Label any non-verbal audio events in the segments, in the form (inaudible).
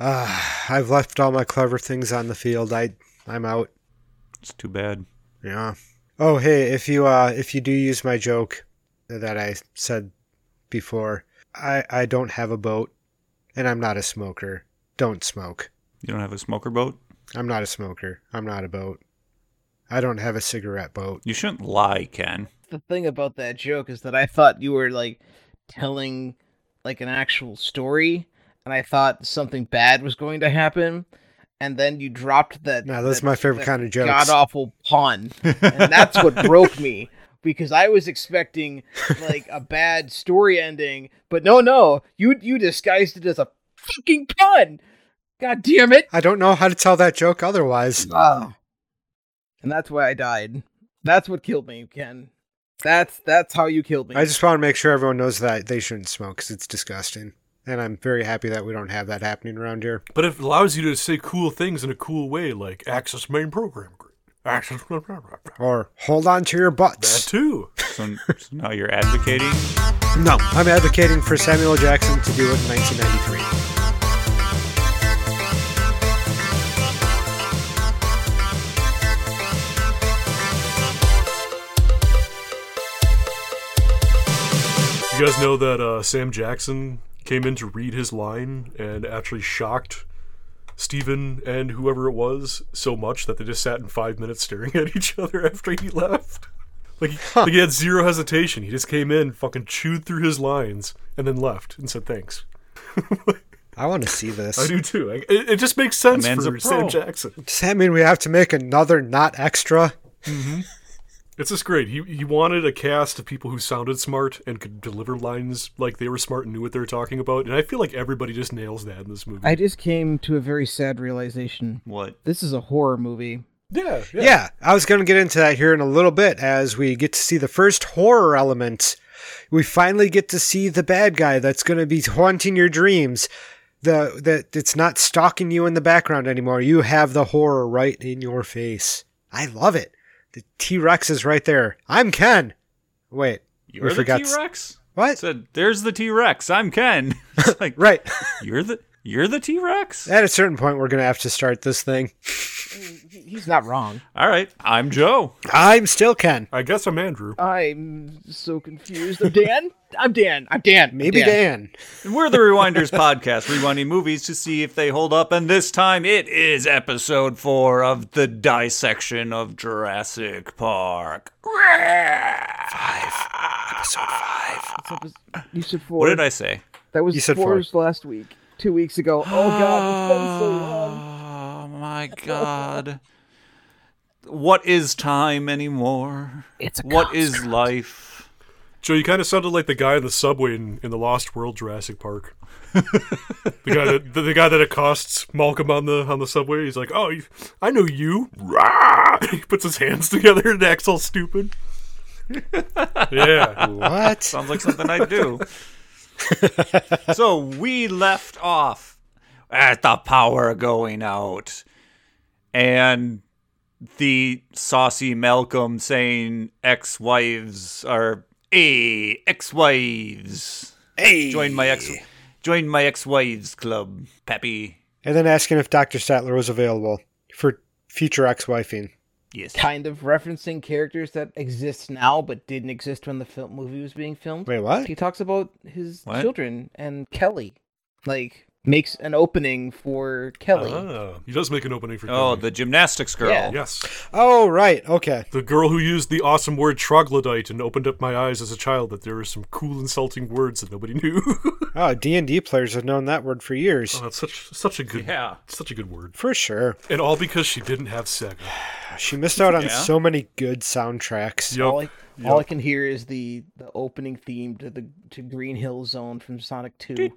Uh, I've left all my clever things on the field. I I'm out. It's too bad. Yeah. Oh, hey, if you uh if you do use my joke that I said before, I I don't have a boat and I'm not a smoker. Don't smoke. You don't have a smoker boat? I'm not a smoker. I'm not a boat. I don't have a cigarette boat. You shouldn't lie, Ken. The thing about that joke is that I thought you were like telling like an actual story, and I thought something bad was going to happen, and then you dropped that. No, that's that- my favorite that kind of joke. God awful pun, (laughs) and that's what broke me because I was expecting like a bad story ending, but no, no, you you disguised it as a fucking pun. God damn it! I don't know how to tell that joke otherwise. Oh. And that's why I died. That's what killed me, Ken. That's that's how you killed me. I just want to make sure everyone knows that they shouldn't smoke because it's disgusting. And I'm very happy that we don't have that happening around here. But it allows you to say cool things in a cool way, like access main program. Access. That Or hold on to your butts. That too. So, so now you're advocating? No, I'm advocating for Samuel Jackson to do it in 1993. You guys know that uh, Sam Jackson came in to read his line and actually shocked Steven and whoever it was so much that they just sat in five minutes staring (laughs) at each other after he left. Like, he- like he had zero hesitation. He just came in, fucking chewed through his lines, and then left and said thanks. I want to see this. I do too. Like, it, it just makes sense for Sam. Jackson. Does that mean we have to make another not extra? Mm-hmm. It's just great. He he wanted a cast of people who sounded smart and could deliver lines like they were smart and knew what they were talking about. And I feel like everybody just nails that in this movie. I just came to a very sad realization. What? This is a horror movie. yeah, yeah. Yeah. I was going to get into that here in a little bit as we get to see the first horror element. We finally get to see the bad guy that's going to be haunting your dreams. The that it's not stalking you in the background anymore. You have the horror right in your face. I love it. The T Rex is right there. I'm Ken. Wait, You're we the. T Rex? What? Said, there's the T Rex. I'm Ken. (laughs) It's like, (laughs) Right. you're the you're the T Rex? At a certain point, we're going to have to start this thing. He's not wrong. All right. I'm Joe. I'm still Ken. I guess I'm Andrew. I'm so confused. I'm Dan. I'm Dan. I'm Dan. Maybe Dan. And we're the Rewinders podcast, rewinding movies to see if they hold up. And this time it is episode four of the dissection of Jurassic Park. Five. Episode five. What's up? You said four. What did I say? That was You said four four. last week. Two weeks ago. Oh God, it's been so long. Oh my god. What is time anymore? It's a What is life? Joe, you kind of sounded like the guy in the subway in, in the Lost World Jurassic Park. (laughs) the guy that the, the guy that accosts Malcolm on the on the subway. He's like, "Oh, you, I know you." Rah! (laughs) He puts his hands together and acts all stupid. (laughs) yeah, What? Sounds like something I'd do. So we left off at the power going out. And the saucy Malcolm saying ex wives are a ex wives. Hey. Join my ex join my ex wives club, Peppy. And then asking if Dr. Sattler was available for future ex-wifing. Yes. Kind of referencing characters that exist now but didn't exist when the film movie was being filmed. Wait, what? He talks about his What? children and Kelly. Like makes an opening for Kelly. ah, he does make an opening for. Kelly. Oh, Kelly. the gymnastics girl. Yeah. yes, Oh, right. Okay. the girl who used the awesome word troglodyte and opened up my eyes as a child that there were some cool insulting words that nobody knew. (laughs) Oh, D&D players have known that word for years. oh, that's such such a good Yeah. such a good word, For sure. and all because she didn't have Sega. She missed out on Yeah. so many good soundtracks. all Yup. I, all I can hear is the the opening theme to the to Green Hill Zone from Sonic Two. That's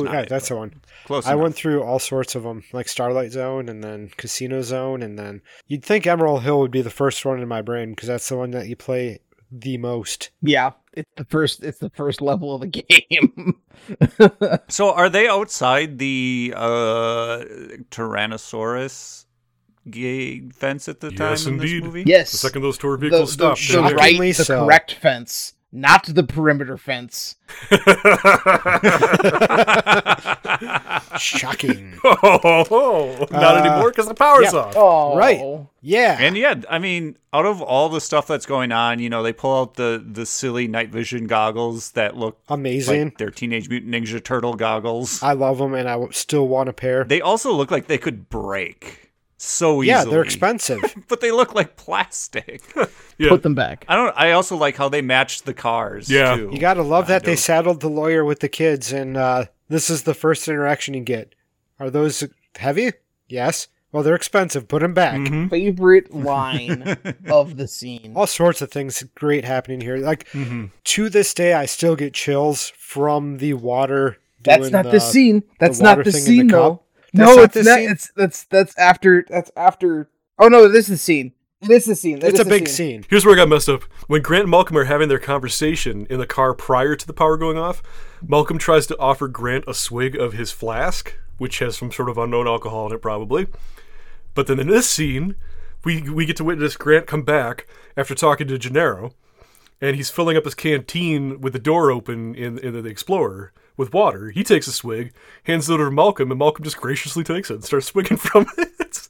oh, not yeah, it, that's the one. close I enough. went through all sorts of them, like Starlight Zone and then Casino Zone, and then you'd think Emerald Hill would be the first one in my brain because that's the one that you play the most. Yeah, it's the first. It's the first level of the (laughs) game. So are they outside the uh, Tyrannosaurus gate fence at the time Yes, in indeed. this movie? yes, The second those tour vehicles the, stopped, the they're right, the so. correct fence, not the perimeter fence. (laughs) Shocking. (laughs) Oh, not Uh, anymore because the power's yeah. off. Oh, Right. Yeah. And yeah, I mean, out of all the stuff that's going on, you know, they pull out the the silly night vision goggles that look Amazing. like they're Teenage Mutant Ninja Turtle goggles. I love them, and I still want a pair. They also look like they could break so easily. yeah, they're expensive. (laughs) but they look like plastic. (laughs) Yeah. Put them back. I don't. I also like how they matched the cars. Yeah. too. You gotta love that they saddled the lawyer with the kids, and uh, this is the first interaction you get. Are those heavy? Yes. Well, they're expensive. Put them back. Mhm. Favorite line (laughs) of the scene. All sorts of things great happening here. Like Mhm. to this day, I still get chills from the water. That's not the, scene. That's water not the thing the scene, cup. though. That's No, not it's not. scene? It's that's that's after. That's after. Oh no, this is the scene. It is the scene. That It's a big scene. scene. Here's where I got messed up. When Grant and Malcolm are having their conversation in the car prior to the power going off, Malcolm tries to offer Grant a swig of his flask, which has some sort of unknown alcohol in it, probably. But then in this scene, we we get to witness Grant come back after talking to Gennaro, and he's filling up his canteen with the door open in in the Explorer with water. He takes a swig, hands it over to Malcolm, and Malcolm just graciously takes it and starts (laughs) swigging from it.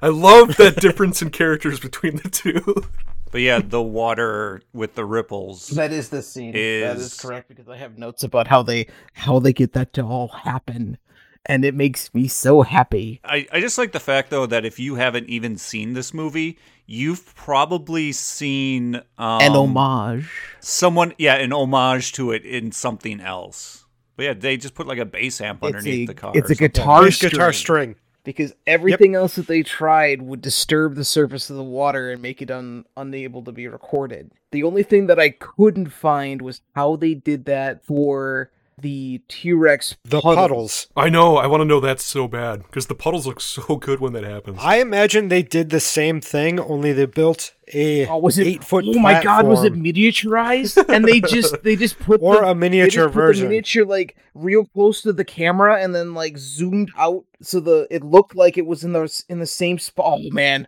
I love that difference in characters between the two. But yeah, the water with the ripples. That is the scene. that Is- is correct because I have notes about how they how they get that to all happen, and it makes me so happy. I, I just like the fact though that if you haven't even seen this movie, you've probably seen um, An homage. someone yeah an homage to it in something else. But yeah, they just put like a bass amp It's underneath a, the car. it's a something. guitar Bass string. guitar string. because everything else that they tried would disturb the surface of the water and make it un- unable to be recorded. The only thing that I couldn't find was how they did that for the T-Rex The puddles. I know. I want to know that so bad because the puddles look so good when that happens. I imagine they did the same thing, only they built a Oh, was it? eight foot. oh my god, was it platform. miniaturized? and they just they just (laughs) put Or the, a they miniature just put version. the miniature like real close to the camera and then like zoomed out so the it looked like it was in the in the same spot. Oh man,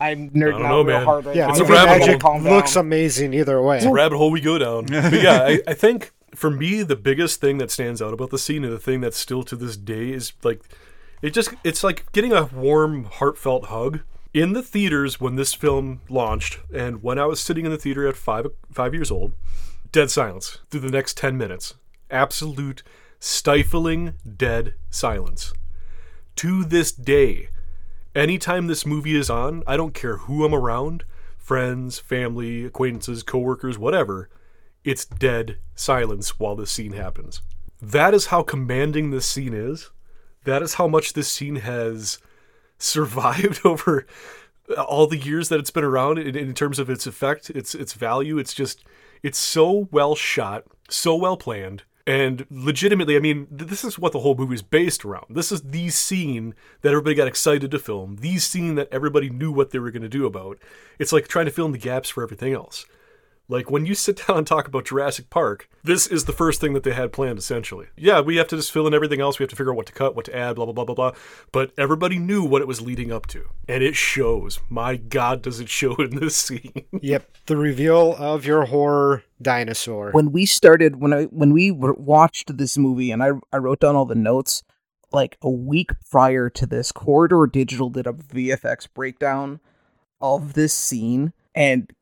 I'm nerding don't out know, real man. hard right Yeah, now. It's a rabbit magic hole. Calm looks amazing either way. It's a rabbit hole we go down. But yeah, I, I think for me the biggest thing that stands out about the scene and the thing that's still to this day is like it just it's like getting a warm, heartfelt hug. In the theaters when this film launched, and when I was sitting in the theater at five five years old, dead silence through the next ten minutes. Absolute stifling dead silence. To this day, anytime this movie is on, I don't care who I'm around friends, family, acquaintances, coworkers, whatever it's dead silence while this scene happens. That is how commanding this scene is. That is how much this scene has survived (laughs) over all the years that it's been around in, in terms of its effect, its its value. It's just it's so well shot, so well planned, and legitimately, I mean, th- this is what the whole movie is based around. This is the scene that everybody got excited to film, the scene that everybody knew what they were going to do about. It's like trying to fill in the gaps for everything else. Like when you sit (laughs) down and talk about Jurassic Park, this is the first thing that they had planned essentially. Yeah, we have to just fill in everything else. We have to figure out what to cut, what to add, blah blah blah blah blah. But everybody knew what it was leading up to, and it shows. My God, does it show in this (laughs) scene? Yep, the reveal of your horror dinosaur. when we started when I when we w- watched this movie and I I wrote down all the notes like a week prior to this Corridor Digital did a VFX breakdown of this scene and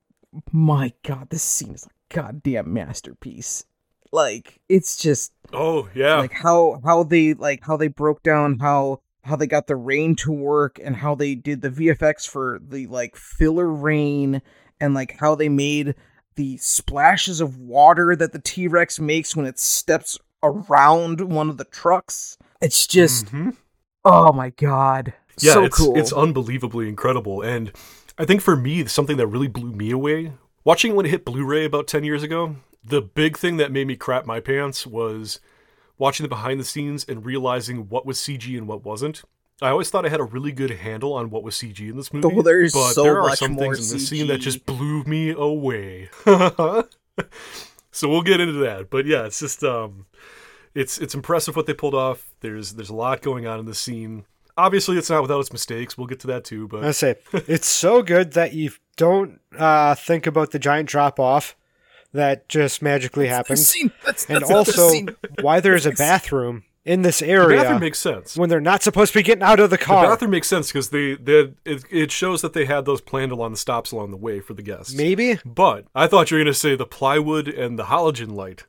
my god this scene is a goddamn masterpiece like it's just oh yeah, like how how they like how they broke down how how they got the rain to work and how they did the VFX for the like filler rain and like how they made the splashes of water that the T-Rex makes when it steps around one of the trucks. It's just Mhm. oh my god. yeah, so it's cool. it's unbelievably incredible. And I think for me, something that really blew me away watching it when it hit Blu-ray about ten years ago. The big thing that made me crap my pants was watching the behind the scenes and realizing what was CG and what wasn't. I always thought I had a really good handle on what was CG in this movie. Oh, there's but so there are much some things in this scene that just blew me away. (laughs) so we'll get into that. But yeah, it's just um it's it's impressive what they pulled off. There's there's a lot going on in the scene. Obviously, it's not without its mistakes. We'll get to that too. But I say it's so good that you don't uh, think about the giant drop off that just magically The happens, scene- that's- and that's not also scene. why there's a (laughs) bathroom in this area. The area bathroom makes sense. when they're not supposed to be getting out of the car. The car. bathroom makes sense because they, they it, it shows that they had those planned along the stops along the way for the guests. Maybe. But I thought you were going to say the plywood and the halogen light.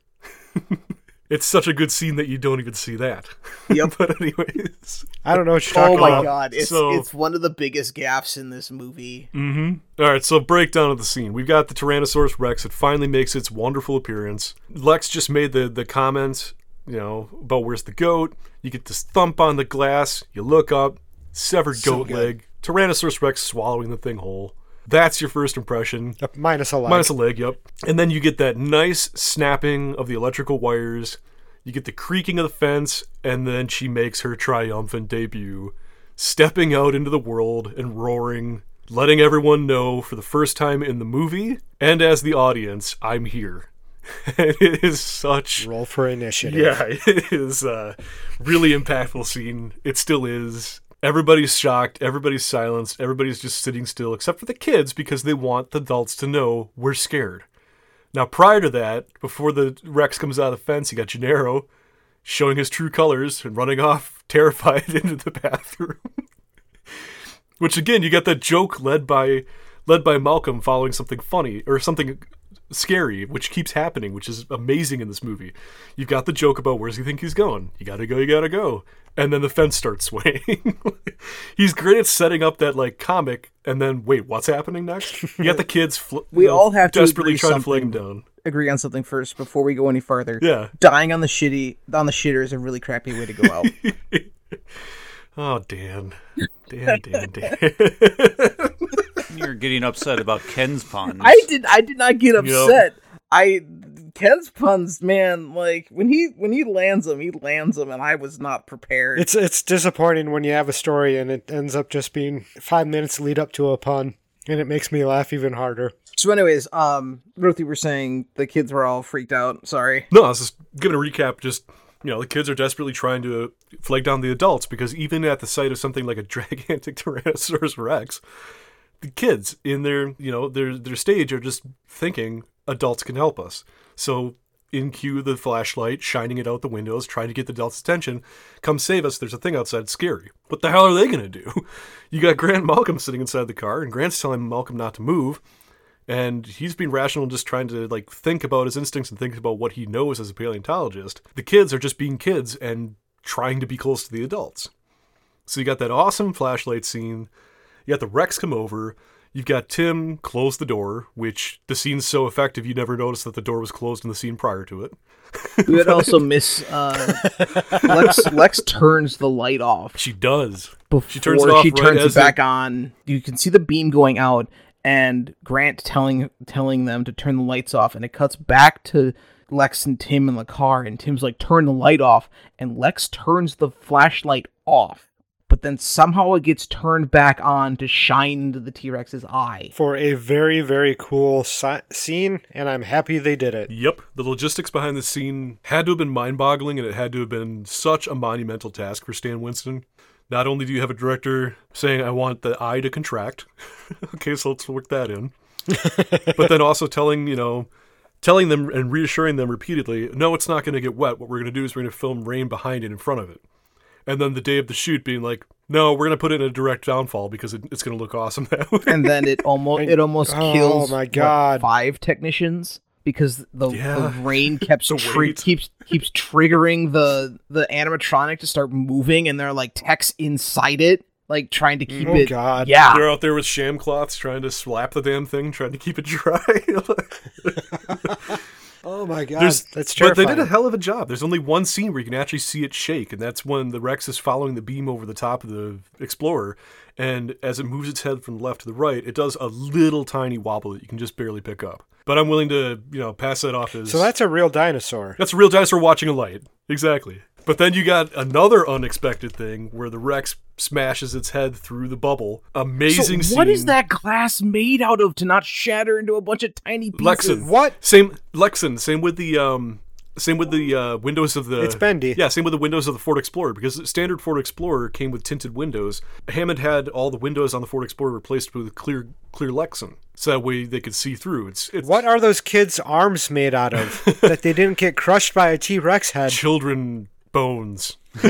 (laughs) it's such a good scene that you don't even see that. (laughs) Yep. but anyways, I don't know what you're Oh my about. god, it's So- it's one of the biggest gaffes in this movie. Mm-hmm. all right. So breakdown of the scene. We've got the Tyrannosaurus Rex. It finally makes its wonderful appearance. Lex just made the the comment, you know, about where's the goat. You get this thump on the glass. You look up, severed So goat good. leg. Tyrannosaurus Rex swallowing the thing whole. That's your first impression. Minus a leg. Minus a leg, yep. And then you get that nice snapping of the electrical wires. You get the creaking of the fence, and then she makes her triumphant debut, stepping out into the world and roaring, letting everyone know for the first time in the movie and as the audience, I'm here. (laughs) it is such Roll for initiative. yeah, (laughs) it is a really impactful scene. It still is. Everybody's shocked. Everybody's silenced. Everybody's just sitting still, except for the kids, because they want the adults to know we're scared. Now, prior to that, before the Rex comes out of the fence, you got Gennaro showing his true colors and running off (laughs) terrified (laughs) into the bathroom. (laughs) Which again, you got that joke led by led by Malcolm following something funny or something scary, which keeps happening, which is amazing in this movie. You've got the joke about where's he think he's going? You gotta go, you gotta go. And then the fence starts (laughs) swaying. he's great at setting up that like comic and then wait, what's happening next? You got the (laughs) kids fl- We you know, all have to desperately trying to flag him down. Agree on something first before we go any farther. Yeah. Dying on the shitty on the shitter is a really crappy way to go out. (laughs) Oh Dan. Dan, Dan, Dan. You're getting upset about Ken's puns. I did I did not get upset. I Ken's puns, man, like when he when he lands them, he lands them, and I was not prepared. It's it's disappointing when you have a story and it ends up just being five minutes lead up to a pun, and it makes me laugh even harder. so, anyways, um, Ruthie were saying the kids were all freaked out. Sorry. No, I was just giving a recap. Just you know, the kids are desperately trying to flag down the adults because even at the sight of something like a (laughs) gigantic Tyrannosaurus Rex, the kids in their you know their their stage are just thinking adults can help us. So in cue the flashlight, shining it out the windows, trying to get the adults' attention. Come save us! There's a thing outside. Scary. What the hell are they gonna do? (laughs) You got Grant Malcolm sitting inside the car, and Grant's telling Malcolm not to move and he's being rational and just trying to like think about his instincts and think about what he knows as a paleontologist. The kids are just being kids and trying to be close to the adults. So you got that awesome flashlight scene. You got the Rex come over. You've got Tim close the door, which the scene's so effective you never noticed that the door was closed in the scene prior to it. (laughs) We would also miss uh, (laughs) Lex. Lex turns the light off She does. before She turns it off she right turns it back on. You can see the beam going out, and Grant telling telling them to turn the lights off, and it cuts back to Lex and Tim in the car, and Tim's like, "Turn the light off," and Lex turns the flashlight off, but then somehow it gets turned back on to shine into the T Rex's eye. For a very very cool si- scene, and I'm happy they did it. Yep, the logistics behind the scene had to have been mind boggling and it had to have been such a monumental task for Stan Winston. Not only do you have a director saying, I want the eye to contract, (laughs) okay, so let's work that in, (laughs) but then also telling, you know, telling them and reassuring them repeatedly, no, it's not going to get wet. What we're going to do is we're going to film rain behind it in front of it. And then the day of the shoot being like, no, we're going to put it in a direct downfall because it, it's going to look awesome that way. and then it almost (laughs) it almost Oh kills my what, God. five technicians because the, Yeah. the rain (laughs) keeps The tri- keeps keeps triggering the the animatronic to start moving and they're like techs inside it like trying to keep Oh, it God. yeah They're out there with sham cloths trying to slap the damn thing, trying to keep it dry. (laughs) Oh my god, There's, that's but they did a hell of a job. There's only one scene where you can actually see it shake, and that's when the Rex is following the beam over the top of the Explorer, and as it moves its head from the left to the right, it does a little tiny wobble that you can just barely pick up. But I'm willing to, you know, pass that off as so that's a real dinosaur. that's a real dinosaur watching a light. Exactly. But then you got another unexpected thing where the Rex smashes its head through the bubble. Amazing so scene. what is that glass made out of to not shatter into a bunch of tiny pieces Lexan. What? Same Lexan. Same with the um. Same with the uh, windows of the. It's bendy. Yeah, same with the windows of the Ford Explorer because the standard Ford Explorer came with tinted windows. Hammond had all the windows on the Ford Explorer replaced with clear clear Lexan, so that way they could see through. It's it's What are those kids' arms made out of (laughs) that they didn't get crushed by a T Rex head? children bones. (laughs)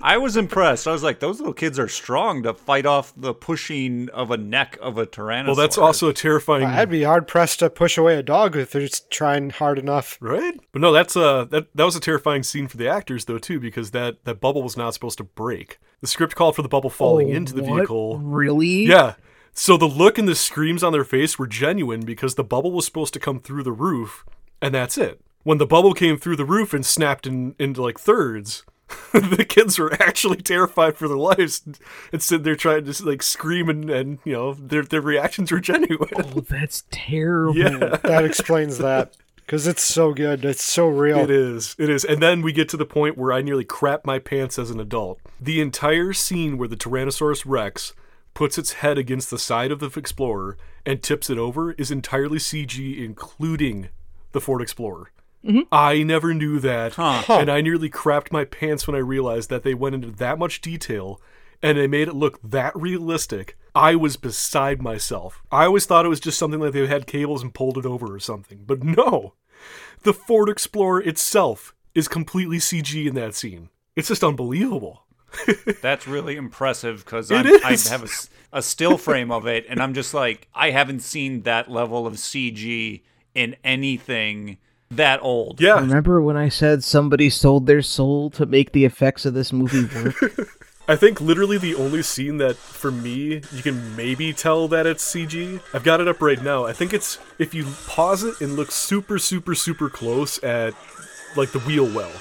I was impressed. I was like, those little kids are strong to fight off the pushing of a neck of a tyrannosaurus. Well, that's also a terrifying. I'd be hard pressed to push away a dog if they're just trying hard enough. Right, but no, that's uh that that was a terrifying scene for the actors though too because that that bubble was not supposed to break. The script called for the bubble falling Oh, into the what? vehicle. Really? Yeah. So the look and the screams on their face were genuine because the bubble was supposed to come through the roof, and that's it. When the bubble came through the roof and snapped in, into like thirds, (laughs) the kids were actually terrified for their lives and stood there trying to like scream and, and you know their their reactions were genuine. Oh, that's terrible. Yeah. (laughs) That explains that. Because it's so good. It's so real. It is. It is. And then we get to the point where I nearly crap my pants as an adult. The entire scene where the Tyrannosaurus Rex puts its head against the side of the Explorer and tips it over is entirely CG, including the Ford Explorer. Mm-hmm. I never knew that. Huh. And I nearly crapped my pants when I realized that they went into that much detail and they made it look that realistic. I was beside myself. I always thought it was just something like they had cables and pulled it over or something. But no. The Ford Explorer itself is completely CG in that scene. It's just unbelievable. (laughs) That's really impressive because I is. have a still frame of it, and I'm just like, I haven't seen that level of CG in anything that old. Yeah. Remember when I said somebody sold their soul to make the effects of this movie work? (laughs) I think literally the only scene that, for me, you can maybe tell that it's CG. I've got it up right now. I think it's if you pause it and look super, super, super close at like the wheel well,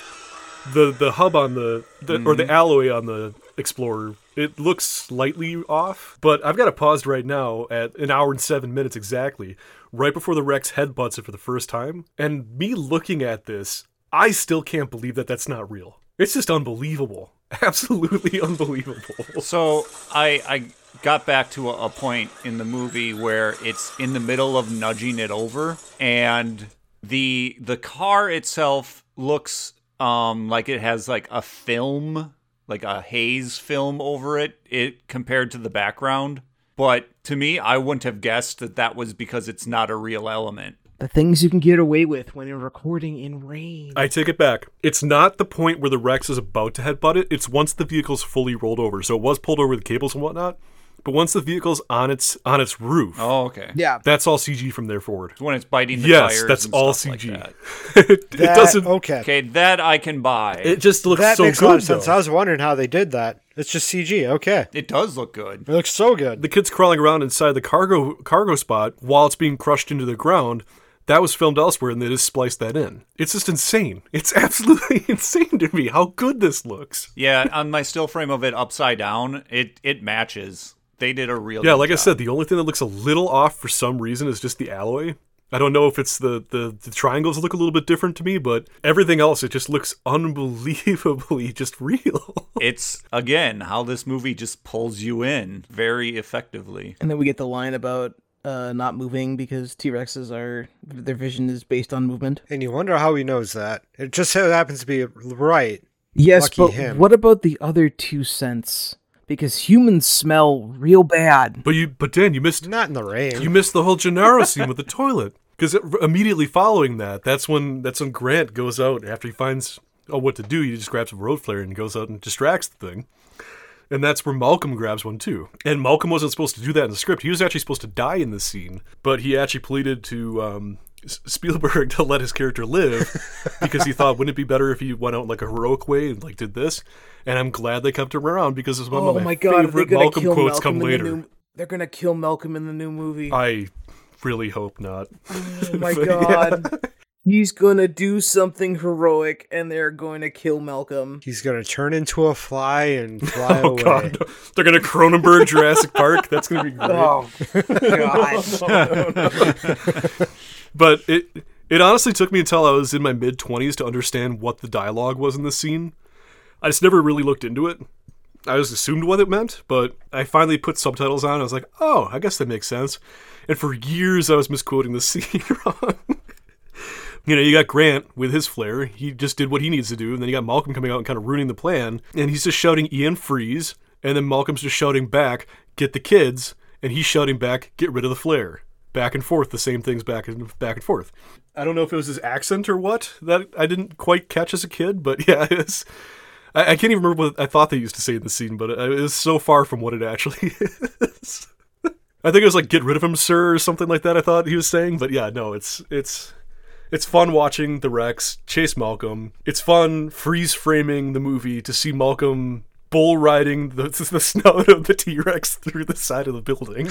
the the hub on the, the or the mm-hmm. alloy on the Explorer. It looks slightly off, but I've got it paused right now at an hour and seven minutes exactly, right before the Rex headbutts it for the first time. And me looking at this, I still can't believe that that's not real. It's just unbelievable. (laughs) Absolutely unbelievable. So I I got back to a, a point in the movie where it's in the middle of nudging it over, and the the car itself looks um like it has like a film, like a haze film over it. It compared to the background. But to me, I wouldn't have guessed that that was because it's not a real element. the things you can get away with when you're recording in rain. I take it back. It's not the point where the Rex is about to headbutt it. It's once the vehicle's fully rolled over. So it was pulled over with cables and whatnot. But once the vehicle's on its on its roof, Oh, okay. yeah. that's all CG from there forward. When it's biting the Yes, tires. that's and all stuff like CG. that. (laughs) it, it doesn't. Okay. Okay, that I can buy. It just looks That so makes good. a lot of sense. though. I was wondering how they did that. It's just CG. Okay. it does look good. It looks so good. the kid's crawling around inside the cargo cargo spot while it's being crushed into the ground. That was filmed elsewhere, and they just spliced that in. It's just insane. It's (laughs) absolutely insane to me how good this looks. Yeah, on my still frame of it upside down, it it matches. They did a real Yeah, good like I said, the only thing that looks a little off for some reason is just the alloy. I don't know if it's the, the, the triangles look a little bit different to me, but everything else, it just looks (laughs) unbelievably just real. (laughs) It's again how this movie just pulls you in very effectively. And then we get the line about uh, not moving because T Rexes are their vision is based on movement. And you wonder how he knows that. It just so happens to be right. Yes, Lucky but him. what about the other two cents? Because humans smell real bad. but you, but Dan, you missed Not in the rain. you missed the whole Gennaro (laughs) scene with the toilet because immediately following that, that's when that's when Grant goes out after he finds oh what to do. He just grabs a road flare and goes out and distracts the thing. And that's where Malcolm grabs one too. And Malcolm wasn't supposed to do that in the script. He was actually supposed to die in the scene, but he actually pleaded to um, S- Spielberg (laughs) to let his character live because he thought, wouldn't it be better if he went out in like a heroic way and like did this? And I'm glad they kept him around because it's one Oh of my, my god, they're favorite gonna Malcolm kill quotes Malcolm come in the later. new. They're gonna kill Malcolm in the new movie. I really hope not. oh (laughs) my god. He's gonna do something heroic, and they're going to kill Malcolm. He's going to turn into a fly and (laughs) fly Oh away. god, they're gonna Cronenberg Jurassic Park. That's gonna be great. Oh god. But it it honestly took me until I was in my mid twenties to understand what the dialogue was in this scene. I just never really looked into it. I just assumed what it meant, but I finally put subtitles on. And I was like, oh, I guess that makes sense. And for years, I was misquoting the (laughs) scene wrong. you know, you got Grant with his flare. He just did what he needs to do. And then you got Malcolm coming out and kind of ruining the plan. And he's just shouting, Ian, freeze. And then Malcolm's just shouting back, get the kids. And he's shouting back, get rid of the flare. Back and forth the same things back and back and forth. I don't know if it was his accent or what that I didn't quite catch as a kid, but (laughs) yeah, it's. I, I can't even remember what I thought they used to say in the scene, but it, it was so far from what it actually (laughs) is. I think it was like "get rid of him, sir" or something like that. I thought he was saying, but yeah, no, it's it's it's fun watching the Rex chase Malcolm. It's fun freeze framing the movie to see Malcolm bull riding the, (laughs) the snout (laughs) of the T Rex through the side of the building.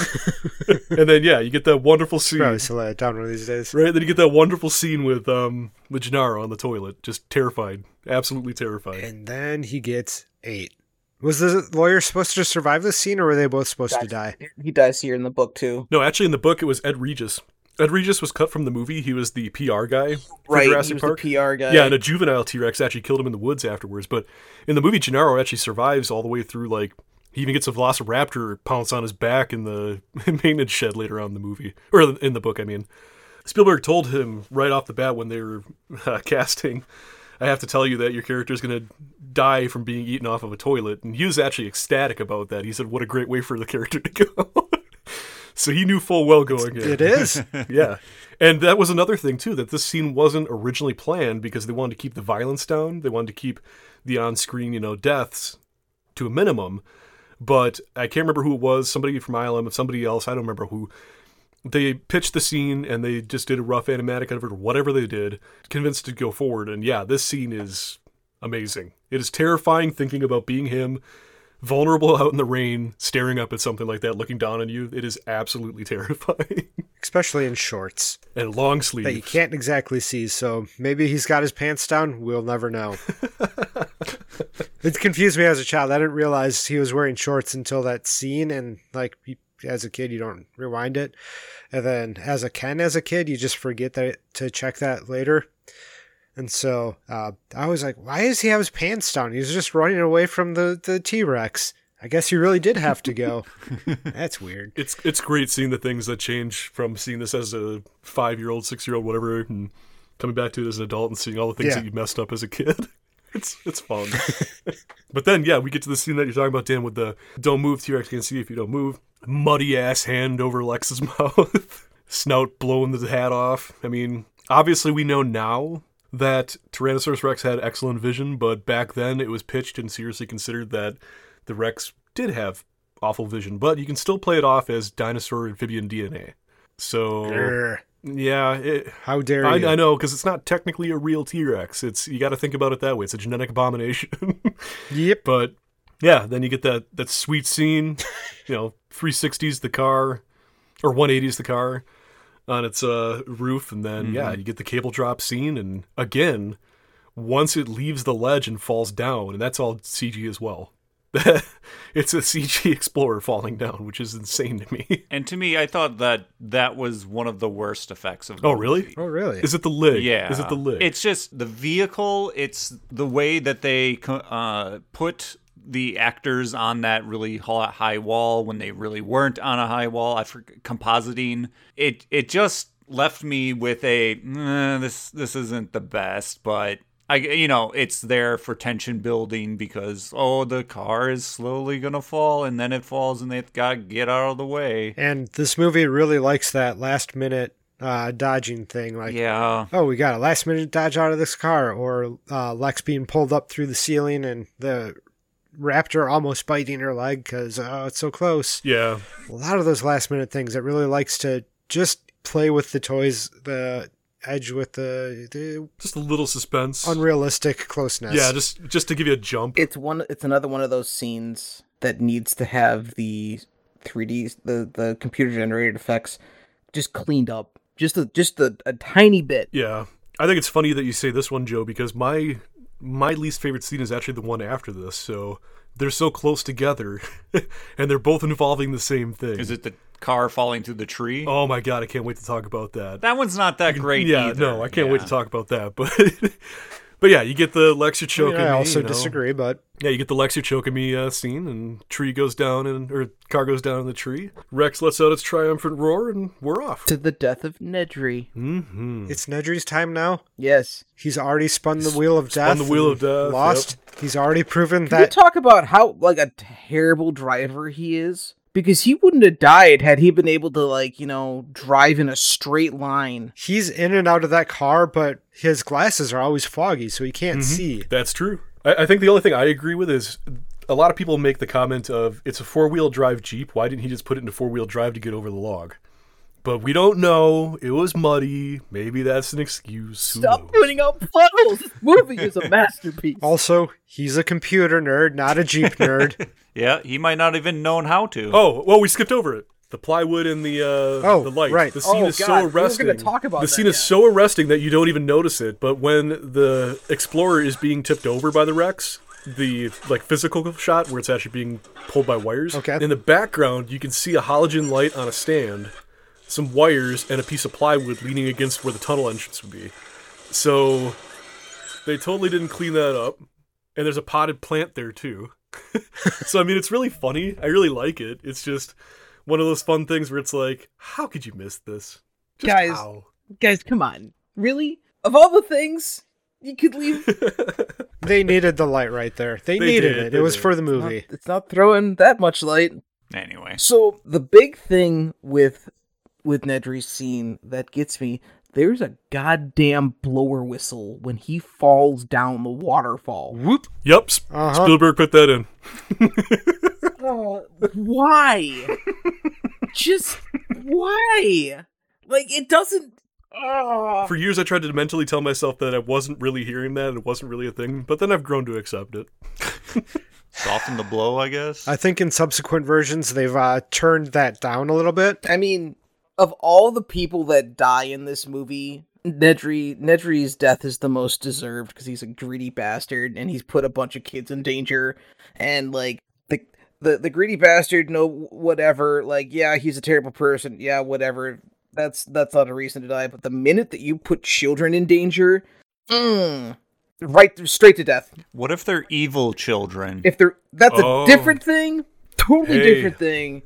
(laughs) and then yeah, you get that wonderful scene. Probably still lay it down one of these days. Right, then you get that wonderful scene with um with Gennaro on the toilet, just terrified, absolutely terrified. And then he gets ate. Was the lawyer supposed to survive this scene, or were they both supposed to die? He dies here in the book too. No, actually, in the book, it was Ed Regis. Ed Regis was cut from the movie. He was the PR guy for Right, Jurassic he was Park. the PR guy. Yeah, and a juvenile T Rex actually killed him in the woods afterwards. But in the movie, Gennaro actually survives all the way through. Like he even gets a Velociraptor pounce on his back in the (laughs) maintenance shed later on in the movie, or in the book. I mean, Spielberg told him right off the bat when they were (laughs) uh, casting, "I have to tell you that your character is going to die from being eaten off of a toilet." And he was actually ecstatic about that. He said, "What a great way for the character to go." (laughs) so he knew full well going in. It is. (laughs) (laughs) yeah. And that was another thing too that this scene wasn't originally planned because they wanted to keep the violence down. They wanted to keep the on-screen, you know, deaths to a minimum. But I can't remember who it was, somebody from ILM, somebody else, I don't remember who. They pitched the scene and they just did a rough animatic of it or whatever they did, convinced to go forward. And yeah, this scene is amazing. It is terrifying thinking about being him, vulnerable out in the rain, staring up at something like that, looking down on you. It is absolutely (laughs) terrifying. Especially in shorts and long sleeves that you can't exactly see. So maybe he's got his pants down. We'll never know. (laughs) it confused me as a child. I didn't realize he was wearing shorts until that scene. And like as a kid, you don't rewind it. And then as a Ken, as a kid, you just forget that to check that later. And so uh, I was like, why does he have his pants down? He's just running away from the, the T Rex. I guess he really did have to go. (laughs) That's weird. It's it's great seeing the things that change from seeing this as a five year old, six year old, whatever, and coming back to it as an adult and seeing all the things Yeah. that you messed up as a kid. (laughs) It's it's fun. (laughs) but then yeah, we get to the scene that you're talking about, Dan, with the don't move T Rex can't see if you don't move. Muddy ass hand over Lex's mouth. Snout blowing the hat off. I mean, obviously we know now that Tyrannosaurus Rex had excellent vision, but back then it was pitched and seriously considered that the Rex did have awful vision, but you can still play it off as dinosaur amphibian DNA. So Grr. yeah, it, How dare I, you? I know because it's not technically a real T Rex. It's you got to think about it that way. It's a genetic abomination. (laughs) Yep. but yeah, then you get that that sweet scene. (laughs) You know, 360s the car, or 180s the car on its uh, roof, and then yeah, you get the cable drop scene, and again, once it leaves the ledge and falls down, and that's all CG as well. (laughs) it's a CG Explorer falling down, which is insane to me. (laughs) And to me, I thought that that was one of the worst effects of the Oh, really? movie. Oh, really? Is it the lid? Yeah. Is it the lid? It's just the vehicle. It's the way that they uh, put the actors on that really high wall when they really weren't on a high wall. I forget compositing. It it just left me with a "Eh, this this isn't the best, but. I, you know, it's there for tension building because oh, the car is slowly gonna fall, and then it falls, and they've got to get out of the way. And this movie really likes that last minute uh, dodging thing. Like, Yeah, oh, we got a last minute dodge out of this car, or uh, Lex being pulled up through the ceiling and the raptor almost biting her leg because oh, uh, it's so close. yeah. A lot of those last minute things. It really likes to just play with the toys, the edge with the, the Just a little suspense. unrealistic closeness. yeah, just just to give you a jump. It's one. It's another one of those scenes that needs to have the 3D, the the computer generated effects, just cleaned up, just a just a, a tiny bit. Yeah, I think it's funny that you say this one, Joe, because my my least favorite scene is actually the one after this. So they're so close together, (laughs) and they're both involving the same thing. is it the car falling through the tree? Oh my god, I can't wait to talk about that. That one's not that great yeah, either. no, I can't wait to talk about that. (laughs) But but yeah, you get the Lexer I, choking mean, I also you know. disagree, but Yeah, you get the Lexer choking me uh, scene, and tree goes down, and or car goes down in the tree. Rex lets out its triumphant roar, and we're off. To the death of Nedry. Mm-hmm. it's Nedry's time now. Yes. He's already spun the wheel of death. Spun the wheel of death, Lost. He's already proven Can we that talk about how like a terrible driver he is? Because he wouldn't have died had he been able to like you know drive in a straight line. He's in and out of that car, but his glasses are always foggy, so he can't Mm-hmm. see. That's true. I, I think the only thing I agree with is a lot of people make the comment of it's a four wheel drive Jeep. Why didn't he just put it into four wheel drive to get over the log? But we don't know. It was muddy. Maybe that's an excuse. Who Stop knows? putting out puddles. This movie is a (laughs) masterpiece. Also, he's a computer nerd, not a Jeep (laughs) nerd. Yeah, he might not even known how to. Oh, well, we skipped over it. The plywood and the uh, Oh, the light. right. The scene Oh, is God, so we were arresting. talk about the that, scene is yeah. so arresting that you don't even notice it. But when the explorer is being tipped over by the Rex, the like physical shot where it's actually being pulled by wires. Okay. In the background, you can see a halogen light on a stand, some wires, and a piece of plywood leaning against where the tunnel entrance would be. So they totally didn't clean that up. And there's a potted plant there too. (laughs) so I mean, it's really funny. I really like it. It's just one of those fun things where it's like, how could you miss this? Just Guys. how? Guys, come on. Really? Of all the things you could leave, (laughs) they needed the light right there. They, They needed did, it. they It was did. for the it's not, movie. it's not throwing that much light. Anyway, So the big thing with with Nedry's scene that gets me, there's a goddamn blower whistle when he falls down the waterfall. Whoop. Yep, Sp- Uh-huh. Spielberg put that in. (laughs) Oh, why? Just why? Like it doesn't. Oh. For years, I tried to mentally tell myself that I wasn't really hearing that, it wasn't really a thing, but then I've grown to accept it. (laughs) soften the blow, I guess. I think in subsequent versions they've uh, turned that down a little bit. I mean, of all the people that die in this movie, Nedry Nedry's death is the most deserved because he's a greedy bastard and he's put a bunch of kids in danger. And like the the the greedy bastard, no whatever. Like yeah, he's a terrible person. Yeah, whatever. That's that's not a reason to die. But the minute that you put children in danger, mm, right straight to death. what if they're evil children? If they're that's Oh. a different thing, totally Hey. different thing.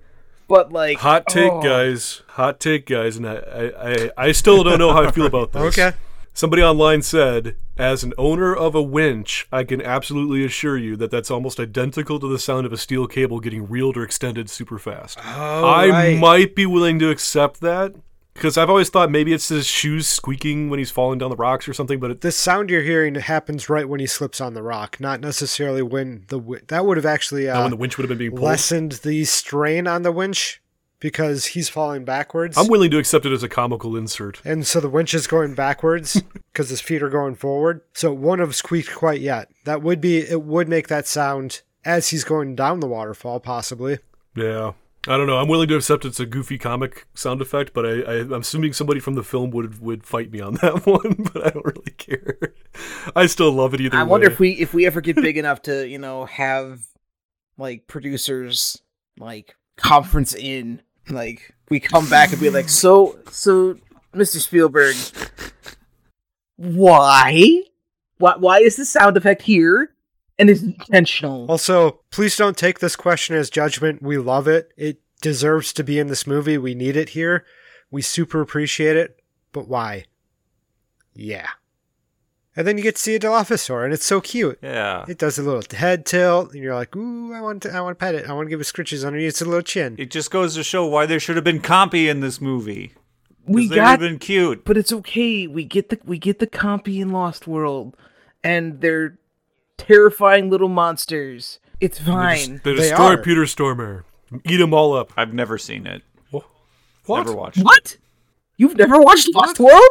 But like Hot take, oh. guys. Hot take, guys. And I, I, I, I still don't know how I feel about this. Okay. Somebody online said, as an owner of a winch, I can absolutely assure you that that's almost identical to the sound of a steel cable getting reeled or extended super fast. Oh, I right. might be willing to accept that because I've always thought maybe it's his shoes squeaking when he's falling down the rocks or something, but it, the sound you're hearing happens right when he slips on the rock, not necessarily when the that would have actually uh, when the winch would have been being pulled. lessened the strain on the winch because he's falling backwards. I'm willing to accept it as a comical insert. and so the winch is going backwards (laughs) because his feet are going forward. So it wouldn't have squeaked quite yet. That would be it would make that sound as he's going down the waterfall, possibly. Yeah. I don't know. I'm willing to accept it's a goofy comic sound effect, but I, I, I'm assuming somebody from the film would would fight me on (laughs) that one, but I don't really care. I still love it either I way. wonder if we if we ever get big (laughs) enough to you know have like producers like conference in like we come back and be like so so Mr. Spielberg why why why is the sound effect here and it's intentional Also, please don't take this question as judgment. We love it. It deserves to be in this movie. We need it here. We super appreciate it. But why? Yeah. And then you get to see a Dilophosaur, and it's so cute. yeah. It does a little head tilt, and you're like, "Ooh, I want to, I want to pet it. I want to give it scritches underneath its little chin." It just goes to show why there should have been Compy in this movie. we they would have got been cute. but it's okay we get the we get the compy in Lost World and they're terrifying little monsters it's fine They They destroy are. Peter Stormare, eat them all up. I've never seen it. What? Never watched. What? You've never watched Lost World?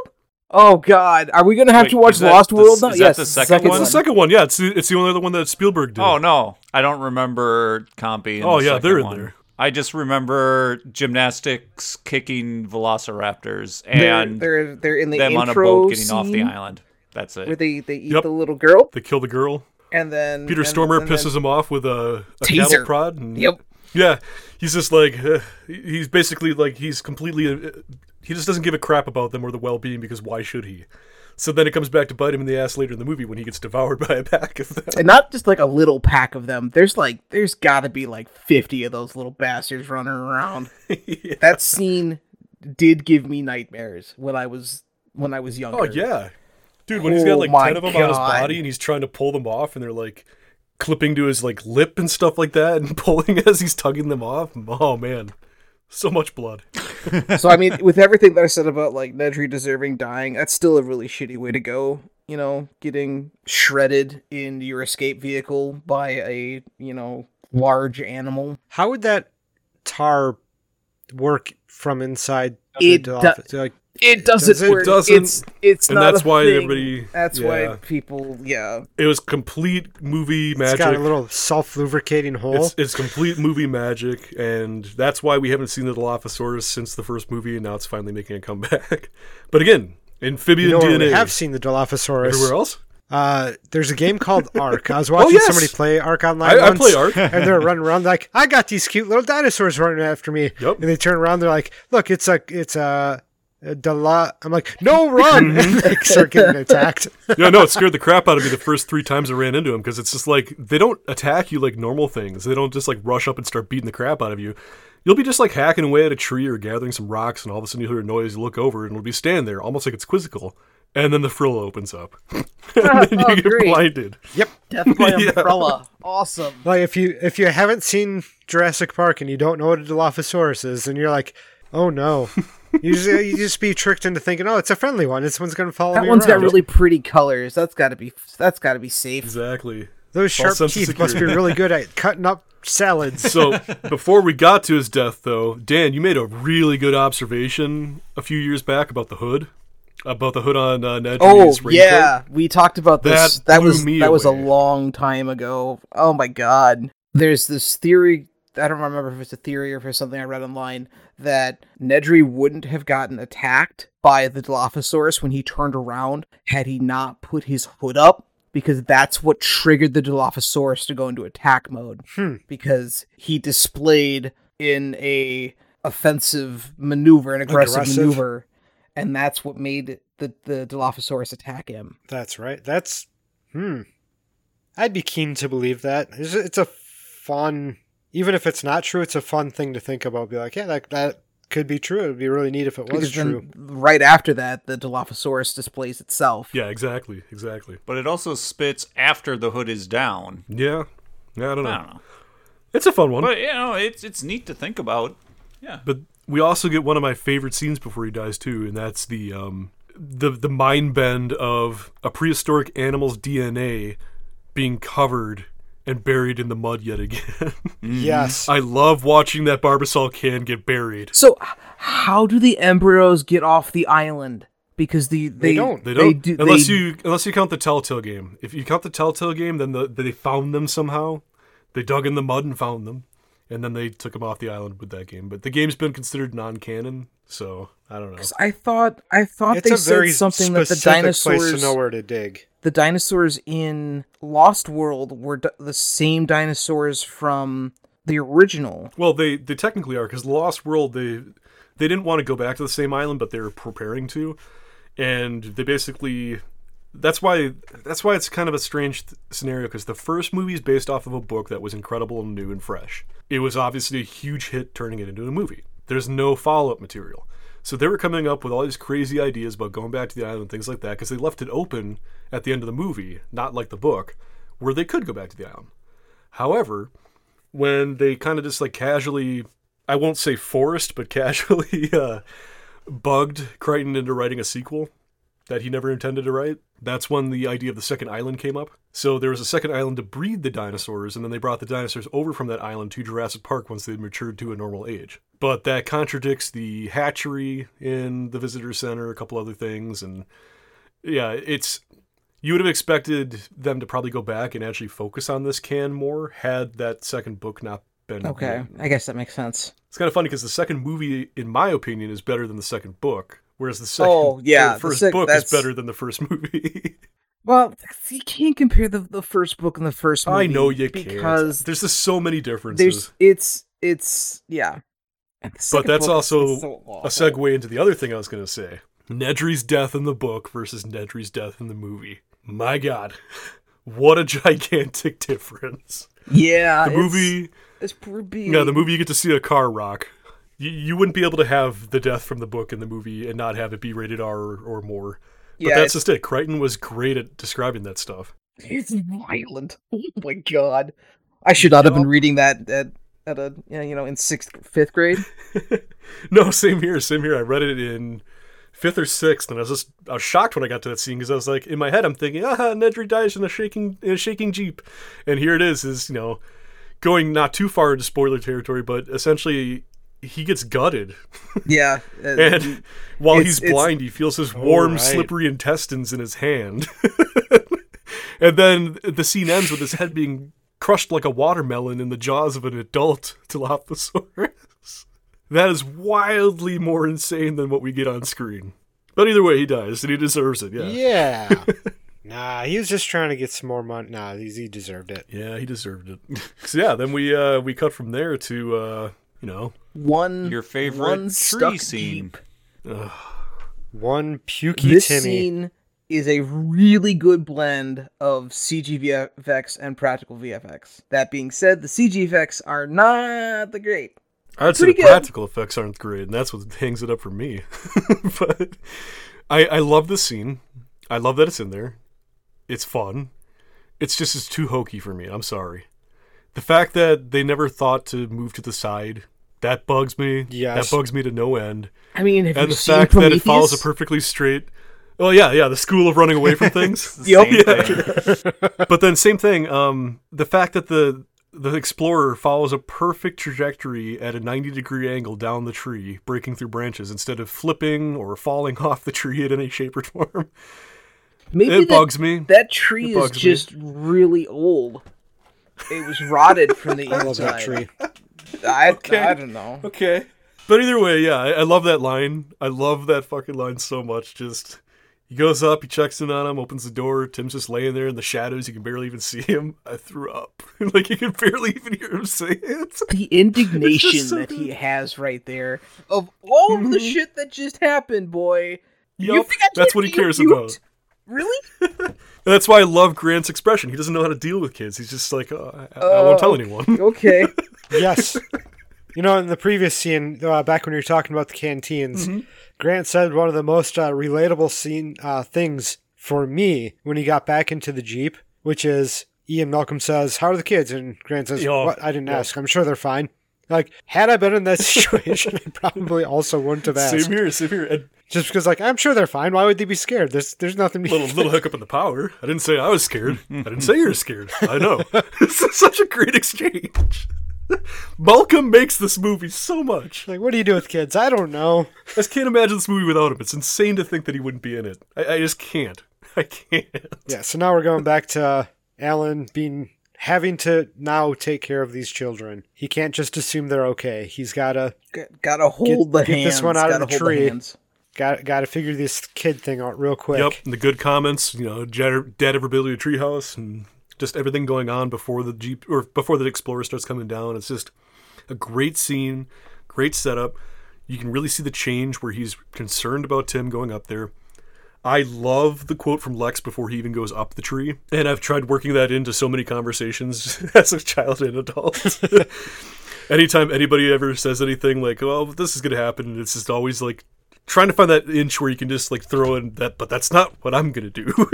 Oh God, are we gonna have Wait, to watch that Lost the- World now? is that yes, the second one? It's the second one. Yeah, it's the, it's the only other one that Spielberg did. Oh no, I don't remember Compy. Oh, the yeah, they're in one. there. I just remember gymnastics kicking velociraptors They're, and they're they're in the them on a intro boat getting off the island. That's it. where they they eat Yep. the little girl, They kill the girl. And then Peter and- Stormare and then- pisses him off with a, a Taser. cattle prod. And, Yep. Yeah, he's just like uh, he's basically like he's completely uh, he just doesn't give a crap about them or the well-being because why should he? So then it comes back to bite him in the ass later in the movie when he gets devoured (laughs) by a pack of them. and not just like a little pack of them. There's like there's got to be like fifty of those little bastards running around. (laughs) That scene did give me nightmares when I was when I was younger. Oh yeah, dude, when he's got Oh like my ten of them on his body and he's trying to pull them off, and they're like clipping to his like lip and stuff like that, and (laughs) pulling as he's tugging them off. Oh man, so much blood. (laughs) so I mean, with everything that I said about like Nedry deserving dying, that's still a really shitty way to go. You know, getting shredded in your escape vehicle by a you know large animal. How would that tar work from inside It the do- office? Like, It doesn't does it- work. doesn't- it's it's and not that's a why thing. everybody- That's yeah. why people. Yeah. It was complete movie it's magic. got a little self-lubricating hole. It's, it's complete movie magic, and that's why we haven't seen the Dilophosaurus since the first movie, and now it's finally making a comeback. (laughs) but again, amphibian you know DNA. we have seen the Dilophosaurus. everywhere else. Uh, there's a game called (laughs) Ark. I was watching Oh, yes. somebody play Ark online I, I play Ark. (laughs) and they're running around like, "I got these cute little dinosaurs running after me." Yep. And they turn around, they're like, "Look, it's a, it's a." a Dela- I'm like, no, run! (laughs) Mm-hmm. (laughs) and they start getting attacked. (laughs) yeah, no, it scared the crap out of me the first three times I ran into him because it's just like they don't attack you like normal things. They don't just like rush up and start beating the crap out of you. You'll be just like hacking away at a tree or gathering some rocks, and all of a sudden you hear a noise. You look over, and it'll be standing there, almost like it's quizzical. And then the frill opens up, and then you Oh, get great. blinded. Death by Yeah. umbrella. Awesome. Like if you if you haven't seen Jurassic Park and you don't know what a Dilophosaurus is, and you're like, oh no, you just you just be tricked into thinking, oh, it's a friendly one. This one's gonna follow That me one's got really pretty colors. That's got to be. That's got to be safe. Exactly. Those sharp teeth must be really good at cutting up salads. So before we got to his death, though, Dan, you made a really good observation a few years back about the hood, about the hood on uh, Nedry's Oh yeah, we talked about this. That That, blew was me that was a long time ago. Oh my god. There's this theory. I don't remember if it's a theory or if it's something I read online that Nedry wouldn't have gotten attacked by the Dilophosaurus when he turned around had he not put his hood up because that's what triggered the Dilophosaurus to go into attack mode Hmm. because he displayed in a offensive maneuver, an aggressive, Aggressive. maneuver, and that's what made the the Dilophosaurus attack him. That's right. That's hmm. I'd be keen to believe that. It's, it's a fun, even if it's not true, it's a fun thing to think about. Be like, yeah, that that could be true. It'd be really neat if it was Because true. right after that, the Dilophosaurus displays itself. Yeah, exactly, exactly. But it also spits after the hood is down. Yeah, yeah. I don't know. I don't know. It's a fun one. But you know, it's it's neat to think about. Yeah. But we also get one of my favorite scenes before he dies too, and that's the um the the mind bend of a prehistoric animal's DNA being covered and buried in the mud yet again. (laughs) Mm-hmm. Yes. I love watching that Barbasol can get buried. So, how do the embryos get off the island? Because the they, don't. They don't do- unless they- you unless you count the Telltale game. If you count the Telltale game, then the, they found them somehow. They dug in the mud and found them, and then they took him off the island with that game. But the game's been considered non-canon, so I don't know. I thought I thought it's they a very said something that the specific place dinosaurs to know where to dig. the dinosaurs in Lost World were d- the same dinosaurs from the original. Well, they they technically are because Lost World they they didn't want to go back to the same island, but they were preparing to, and they basically that's why that's why it's kind of a strange th- scenario because the first movie is based off of a book that was incredible and new and fresh. It was obviously a huge hit, turning it into a movie. There's no follow up material. So they were coming up with all these crazy ideas about going back to the island, things like that, because they left it open at the end of the movie, not like the book, where they could go back to the island. However, when they kind of just like casually I won't say forced, but (laughs) casually uh, bugged Crichton into writing a sequel that he never intended to write. That's when the idea of the second island came up. So there was a second island to breed the dinosaurs, and then they brought the dinosaurs over from that island to Jurassic Park once they'd matured to a normal age. But that contradicts the hatchery in the visitor center, a couple other things, and yeah, it's you would have expected them to probably go back and actually focus on this can more had that second book not been Okay, written. I guess that makes sense. It's kind of funny because the second movie, in my opinion, is better than the second book, whereas the second, Oh, yeah, the the first sec- book is better than the first (laughs) movie. Well, you can't compare the, the first book and the first movie. I know you can't. because There's just so many differences. it's it's yeah. But that's also so a segue into the other thing I was going to say. Nedry's death in the book versus Nedry's death in the movie. My God, (laughs) what a gigantic (laughs) difference! Yeah, The movie, It's pretty. yeah, the movie you get to see a car rock. You, you wouldn't be able to have the death from the book in the movie and not have it be rated R or, or more. But Yeah, that's just it. Crichton was great at describing that stuff. It's violent. (laughs) Oh my god. I should not have been reading that at at a you know in sixth fifth grade. (laughs) No, same here, same here. I read it in fifth or sixth, and I was just I was shocked when I got to that scene because I was like, in my head, I'm thinking, ah, Nedry dies in a shaking in a shaking jeep, and here it is, is you know, going not too far into spoiler territory, but essentially he gets gutted, yeah. (laughs) uh, and while he's blind, he feels his warm, right. slippery intestines in his hand, (laughs) and then the scene ends with his head being crushed like a watermelon in the jaws of an adult (laughs) Dilophosaurus. That is wildly more insane than what we get on screen. But either way, he dies, and he deserves it. Yeah, yeah, Yeah. nah, he was just trying to get some more money. Nah, he's, he deserved it. Yeah, he deserved it. so yeah, then we uh, we cut from there to uh, you know one Your favorite one tree stuck scene. One pukey This Timmy. scene is a really good blend of CG VFX and practical VFX. That being said, the CG effects are not the great. I'd say the good. practical effects aren't great, and that's what hangs it up for me. (laughs) but I I love the scene. I love that it's in there. It's fun. It's just it's too hokey for me. I'm sorry. The fact that they never thought to move to the side that bugs me. Yes. that bugs me to no end. I mean, have And you the seen fact that it follows a perfectly straight. Oh yeah, yeah, the school of running away from things. (laughs) The Yep. same thing. (laughs) but then same thing um the fact that the the explorer follows a perfect trajectory at a 90 degree angle down the tree breaking through branches instead of flipping or falling (laughs) off the tree in any shape or form Maybe it that, bugs me that tree It is bugs me. just really old. It was rotted from the I love inside. that tree. I, (laughs) Okay. I don't know. okay but either way yeah I, I love that line i love that fucking line so much just he goes up he checks in on him opens the door tim's just laying there in the shadows you can barely even see him i threw up (laughs) like you can barely even hear him say it (laughs) The indignation so that he has right there of all of the Mhm. shit that just happened, boy. You think I that's what he cares cute? about Really? That's why I love Grant's expression. He doesn't know how to deal with kids. He's just like, oh, I, I won't tell Oh. anyone. Okay. Yes. You know, in the previous scene, uh, back when you were talking about the canteens, Grant said one of the most uh, relatable scene uh, things for me when he got back into the Jeep, which is Ian Malcolm says, How are the kids? And Grant says, Yeah. What? I didn't ask. I'm sure they're fine. Like, had I been in that (laughs) situation, I probably also wouldn't have asked. Same here, same here. And Just because, like, I'm sure they're fine. Why would they be scared? There's, there's nothing. To little little hiccup in the power. I didn't say I was scared. I didn't (laughs) say you were scared. I know. (laughs) this is such a great exchange. (laughs) Malcolm makes this movie so much. Like, what do you do with kids? I don't know. I just can't imagine this movie without him. It's insane to think that he wouldn't be in it. I, I just can't. (laughs) I can't. Yeah, so now we're going back to Alan being having to now take care of these children. He can't just assume they're okay. He's gotta G- gotta hold the get hands. this one out of gotta the hold tree. hands. got gotta figure this kid thing out real quick. Yep, and the good comments, you know, dead, dead everybody at treehouse, and just everything going on before the jeep or before the explorer starts coming down. It's just a great scene, great setup. You can really see the change where he's concerned about Tim going up there. I love the quote from Lex before he even goes up the tree, and I've tried working that into so many conversations (laughs) as a child and adult. (laughs) Anytime anybody ever says anything like, "Well, this is going to happen," it's just always like trying to find that inch where you can just like throw in that, but that's not what I'm gonna do. (laughs)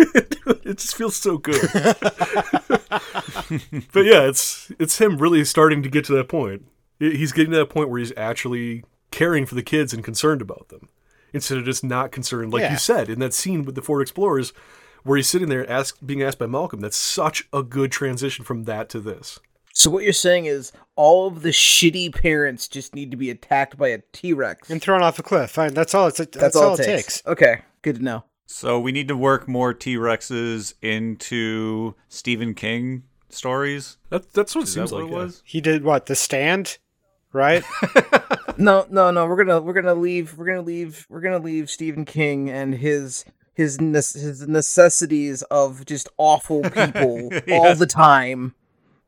it just feels so good. (laughs) but yeah, it's it's him really starting to get to that point. He's getting to that point where he's actually caring for the kids and concerned about them instead of just not concerned, like Yeah. you said in that scene with the Ford Explorers, where he's sitting there ask, being asked by Malcolm. That's such a good transition from that to this. So what you're saying is all of the shitty parents just need to be attacked by a T-Rex. And thrown off a cliff. Fine, that's all. It's that's, That's, all, it takes. Okay, good to know. So we need to work more T Rexes into Stephen King stories. That, that's what it Is seems that what like. it was? He did what? The stand, right? (laughs) No, no, no. We're gonna we're gonna leave we're gonna leave we're gonna leave Stephen King and his his nes- his necessities of just awful people (laughs) all the time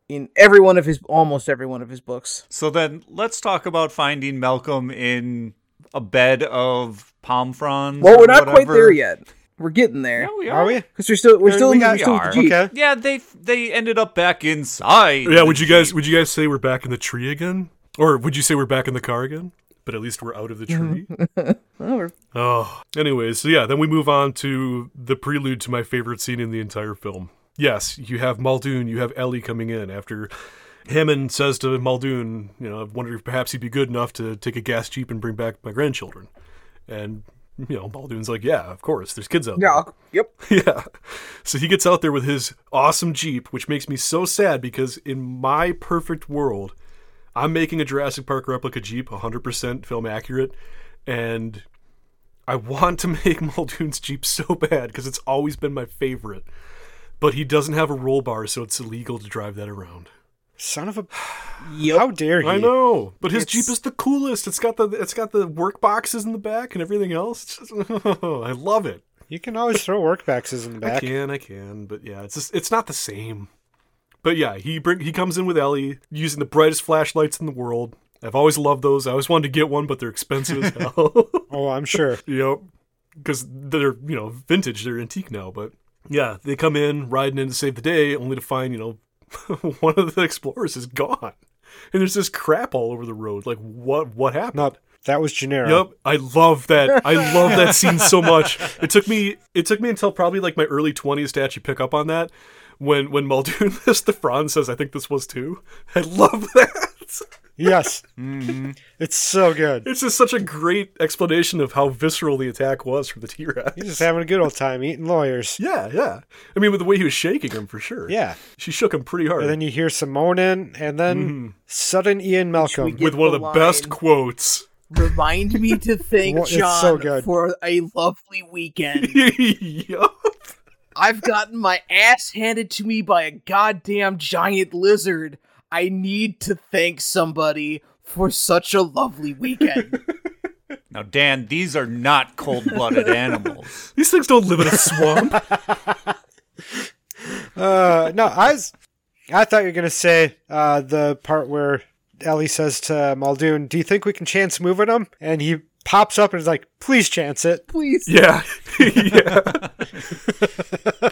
in every one of his almost every one of his books. So then let's talk about finding Malcolm in a bed of palm fronds. Well, we're not quite there yet. We're getting there Yeah, we Are we? because we're still we're Yeah, still we in, got- we're still we are. the Jeep. Okay. Yeah, they they ended up back inside. Yeah, would you guys would you guys say we're back in the tree again, or would you say we're back in the car again? But at least we're out of the tree. (laughs) Oh, we're- oh, anyways, so yeah, then we move on to the prelude to my favorite scene in the entire film. Yes, you have Muldoon, you have Ellie coming in after Hammond says to Muldoon, you know, I wonder if perhaps he'd be good enough to take a gas jeep and bring back my grandchildren. And you know, Muldoon's like, yeah, of course, there's kids out Yeah. Yep. (laughs) Yeah. So he gets out there with his awesome jeep, which makes me so sad because in my perfect world, I'm making a Jurassic Park replica jeep, 100% film accurate, and I want to (laughs) make Muldoon's jeep so bad because it's always been my favorite. But he doesn't have a roll bar, so it's illegal to drive that around. Son of a. Yep. (sighs) How dare he? I know, but his It's- Jeep is the coolest. It's got the it's got the work boxes in the back and everything else. It's just, (laughs) I love it. You can always throw work boxes in the back. I can, I can, but yeah, it's just it's not the same. But yeah, he bring he comes in with Ellie using the brightest flashlights in the world. I've always loved those. I always wanted to get one, but they're expensive as (laughs) hell. Oh, I'm sure. (laughs) yep, because they're you know vintage, they're antique now. But yeah, they come in riding in to save the day, only to find you know (laughs) one of the explorers is gone, and there's this crap all over the road. Like what what happened? No, that was generic. Yep, I love that. I love that (laughs) scene so much. It took me it took me until probably like my early twenties to actually pick up on that. When when Muldoon (laughs) lists the Franz says, "I think this was too." I love (laughs) that. Yes. Mm-hmm. It's so good. It's just such a great explanation of how visceral the attack was from the T Rex. He's just having a good old time eating lawyers. Yeah, yeah. I mean, with the way he was shaking him, for sure. Yeah. she shook him pretty hard. And then you hear some moaning, and then sudden Ian Malcolm. with one of the the best quotes. Remind me to thank Well, John so good. for a lovely weekend. (laughs) yup. I've gotten my ass handed to me by a goddamn giant lizard. I need to thank somebody for such a lovely weekend. (laughs) Now, Dan, these are not cold-blooded (laughs) animals. These things don't live in a swamp. (laughs) Uh, no, I was, I thought you were gonna say uh, the part where Ellie says to Muldoon, "Do you think we can chance moving him?" And he pops up and is like, "Please chance it." Please. Yeah. (laughs) yeah.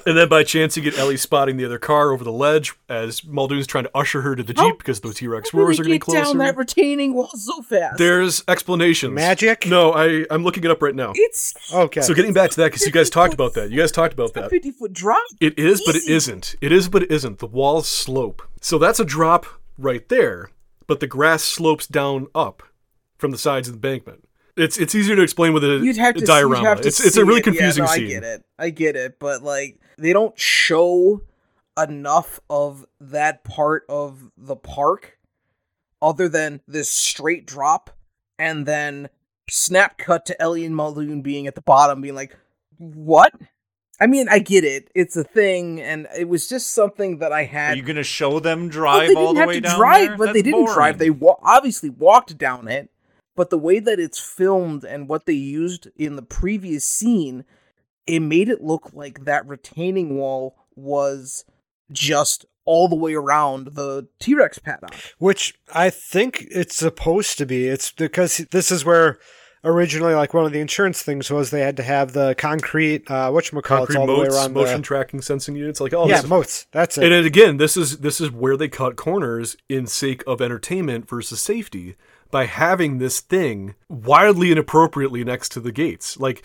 and then by chance, you get Ellie spotting the other car over the ledge as Muldoon's trying to usher her to the Jeep because those T Rex roars they are getting get down closer. that retaining wall so fast? There's explanations. Magic? No, I, I'm looking it up right now. it's Okay. So getting back to that, because you guys talked about that. You guys talked about a that. 50 foot drop. It is, but it Easy. isn't. It is, but it isn't. The walls slope. So that's a drop right there, but the grass slopes down up from the sides of the embankment. It's it's easier to explain with a, You'd have to, diorama. You'd have to it's it's a see really it. Yeah, confusing no, scene. I get it. I get it. But like, they don't show enough of that part of the park, other than this straight drop, and then snap cut to Ellie and Muldoon being at the bottom, being like, "What?" I mean, I get it. It's a thing, and it was just something that I had. Are had. you going to show them Well, drive they all didn't the have way to down drive, there? but they didn't drive. They wa- obviously walked down it. But the way that it's filmed and what they used in the previous scene, it made it look like that retaining wall was just all the way around the T Rex paddock. Which I think it's supposed to be. It's because this is where originally, like one of the insurance things was they had to have the concrete, uh, whatchamacallit, Concrete all the way moats, around motion the. tracking sensing units, like oh yeah, this- moats. That's it. And again, this is this is where they cut corners in sake of entertainment versus safety by having this thing wildly inappropriately next to the gates. Like,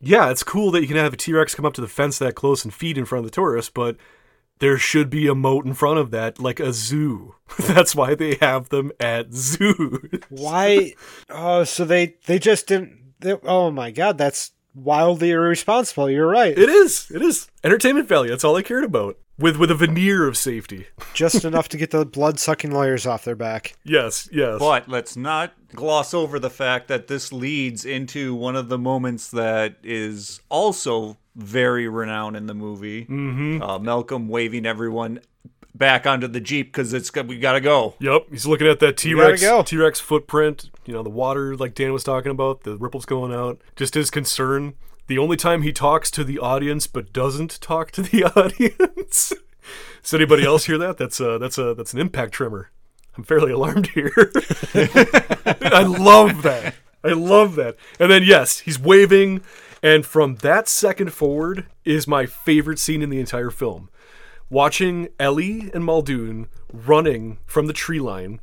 yeah, it's cool that you can have a T Rex come up to the fence that close and feed in front of the tourists, but there should be a moat in front of that, like a zoo. (laughs) That's why they have them at zoos. Why? Oh, so they they just didn't. They, oh my god, that's wildly irresponsible. You're right. It is. It is entertainment value. That's all I cared about. With with a veneer of safety. just enough to get the blood sucking lawyers off their back. Yes. Yes. But let's not gloss over the fact that this leads into one of the moments that is also very renowned in the movie. Mm-hmm. Uh, Malcolm waving everyone back onto the jeep because it's we gotta go. Yep, he's looking at that T Rex go. T Rex footprint. You know, the water, like Dan was talking about, the ripples going out. Just his concern. The only time he talks to the audience but doesn't talk to the (laughs) audience. Does anybody else hear that? That's a that's a that's an impact tremor. I'm fairly alarmed here. (laughs) I love that. I love that. And then yes, he's waving, and from that second forward is my favorite scene in the entire film watching Ellie and Muldoon running from the tree line,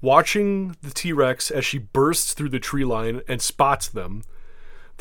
watching the T Rex as she bursts through the tree line and spots them.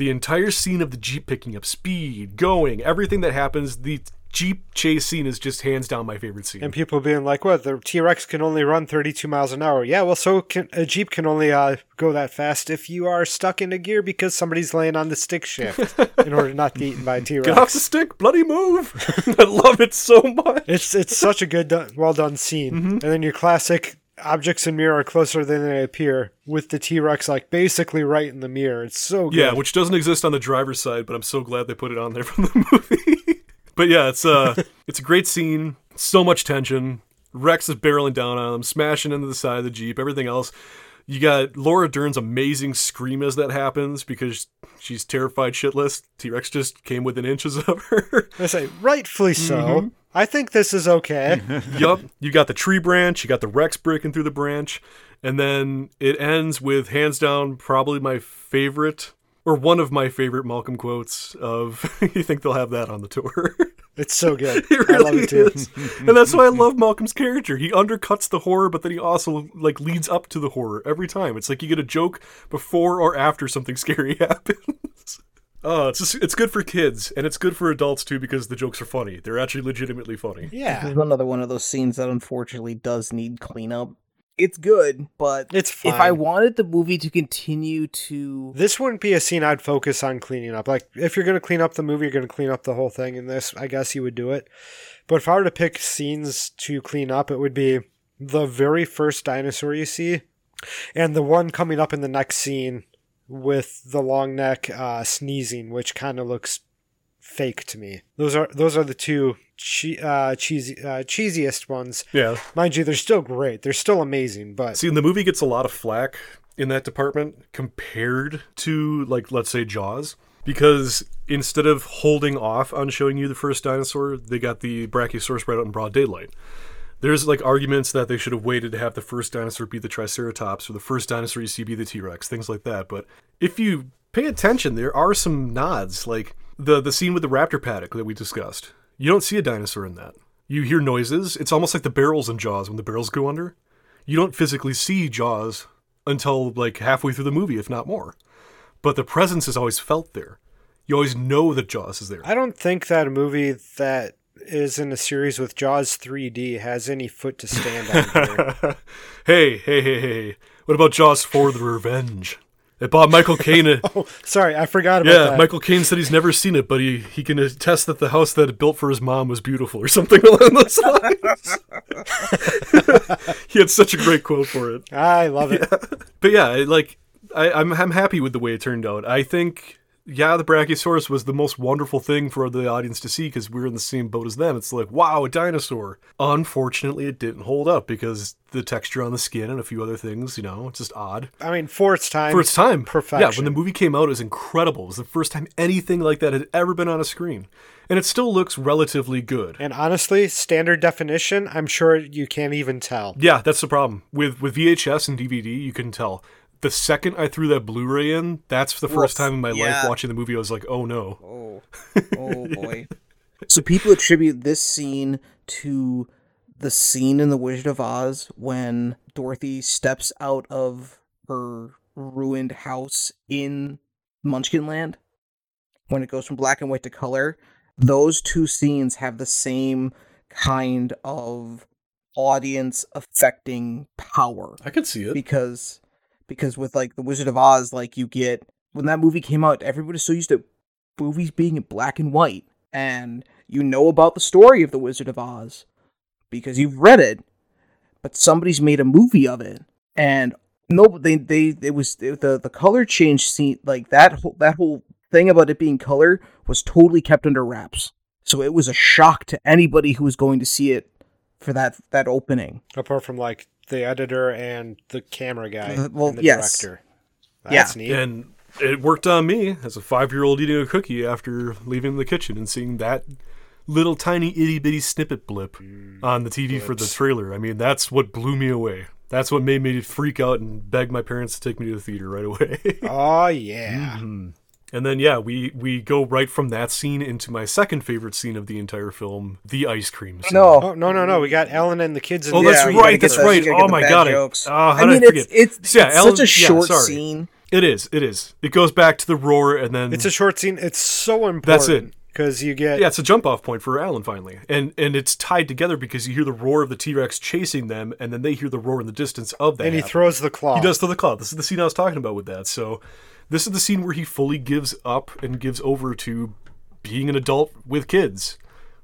The entire scene of the Jeep picking up speed, going, everything that happens, the Jeep chase scene is just hands down my favorite scene. And people being like, "What? The T Rex can only run 32 miles an hour." Yeah, well, so can a Jeep can only uh, go that fast if you are stuck in a gear because somebody's laying on the stick shift (laughs) in order not to get eaten by a T Rex. Get off the stick, bloody move! (laughs) I love it so much. It's it's such a good, done, well done scene. Mm-hmm. And then your classic objects in mirror are closer than they appear, with the T Rex like basically right in the mirror. It's so good. Yeah, which doesn't exist on the driver's side, but I'm so glad they put it on there from the (laughs) movie. but yeah, it's uh (laughs) it's a great scene. So much tension. Rex is barreling down on him, smashing into the side of the Jeep, everything else. You got Laura Dern's amazing scream as that happens because she's terrified shitless. T Rex just came within inches of her. I say rightfully (laughs) so. Mm-hmm. I think this is okay. (laughs) yup. You got the tree branch, you got the Rex breaking through the branch, and then it ends with hands down probably my favorite or one of my favorite Malcolm quotes of (laughs) you think they'll have that on the tour. (laughs) It's so good. it I love it too. is. and that's why I love Malcolm's character. He undercuts the horror, but then he also like leads up to the horror every time. It's like you get a joke before or after something scary happens. Oh, it's just, it's good for kids and it's good for adults too because the jokes are funny. They're actually legitimately funny. Yeah. This is another one of those scenes that unfortunately does need cleanup. It's good, but It's if I wanted the movie to continue to This wouldn't be a scene I'd focus on cleaning up. Like, if you're going to clean up the movie, you're going to clean up the whole thing. In this, I guess you would do it. But if I were to pick scenes to clean up, it would be the very first dinosaur you see, and the one coming up in the next scene with the long neck uh, sneezing, which kind of looks fake to me. Those are those are the two che- uh, cheesy uh, cheesiest ones. Yeah. Mind you, they're still great. They're still amazing, but See, the movie gets a lot of flack in that department compared to, like, let's say Jaws, because instead of holding off on showing you the first dinosaur, they got the Brachiosaurus right out in broad daylight. There's like arguments that they should have waited to have the first dinosaur be the Triceratops or the first dinosaur you see be the T Rex, things like that. But if you pay attention, there are some nods, like the the scene with the raptor paddock that we discussed. You don't see a dinosaur in that. You hear noises. It's almost like the barrels in Jaws when the barrels go under you don't physically see Jaws until like halfway through the movie, if not more. But the presence is always felt there. You always know that Jaws is there. I don't think that a movie that is in a series with Jaws 3D has any foot to stand on (laughs) hey, hey, hey, hey. What about Jaws for the Revenge? It bought Michael (laughs) Caine. A, oh, sorry, I forgot about yeah, that. Michael Caine said he's never seen it, but he, he can attest that the house that it built for his mom was beautiful or something (laughs) along those lines. he had such a great quote for it. I love it. But yeah, like I, I'm I'm happy with the way it turned out. I think yeah, the Brachiosaurus was the most wonderful thing for the audience to see because we are in the same boat as them. It's like wow, a dinosaur. Unfortunately, it didn't hold up because the texture on the skin and a few other things, you know, it's just odd I mean, for its time, for its time. perfection. Yeah, when the movie came out, it was incredible. It was the first time anything like that had ever been on a screen, and it still looks relatively good. and honestly, standard definition, I'm sure you can't even tell. Yeah, that's the problem with with VHS and DVD. You can tell. The second I threw that Blu-ray in, that's the first Woof. time in my Yeah. life watching the movie. I was like, "Oh no!" Oh, (laughs) oh boy. so people attribute this scene to the scene in The Wizard of Oz when Dorothy steps out of her ruined house in Munchkinland When it goes from black and white to color, those two scenes have the same kind of audience affecting power I could see it. because because with like the Wizard of Oz, like you get when that movie came out, everybody's so used to movies being in black and white, and you know about the story of the Wizard of Oz because you've read it, but somebody's made a movie of it, and no, they they it was the the color change scene like that whole that whole thing about it being color was totally kept under wraps, so it was a shock to anybody who was going to see it for that that opening. Apart from like the editor and the camera guy, Uh, well, and the yes. director. Yeah. Neat. And it worked on me as a five-year-old eating a cookie after leaving the kitchen and seeing that little tiny itty bitty snippet blip on the TV for the trailer. I mean, that's what blew me away. That's what made me freak out and beg my parents to take me to the theater right away. (laughs) Oh yeah. Mm-hmm. And then yeah, we we go right from that scene into my second favorite scene of the entire film, the ice cream scene. No, Oh no no no! We got Ellen and the kids. In Oh, the that's Yeah, right. That's the- right. you gotta get Oh my god. I- jokes. Oh, how I did mean, I forget? it's it's, So, yeah, it's Ellen- such a short sorry. scene. It is. It is. It goes back to the roar, and then It's a short scene. It's so important. that's it. because you get Yeah, it's a jump off point for Alan finally, and and it's tied together because you hear the roar of the T Rex chasing them, and then they hear the roar in the distance of that. and he happening. throws the claw. He does to the cloud. This is the scene I was talking about with that. So, this is the scene where he fully gives up and gives over to being an adult with kids,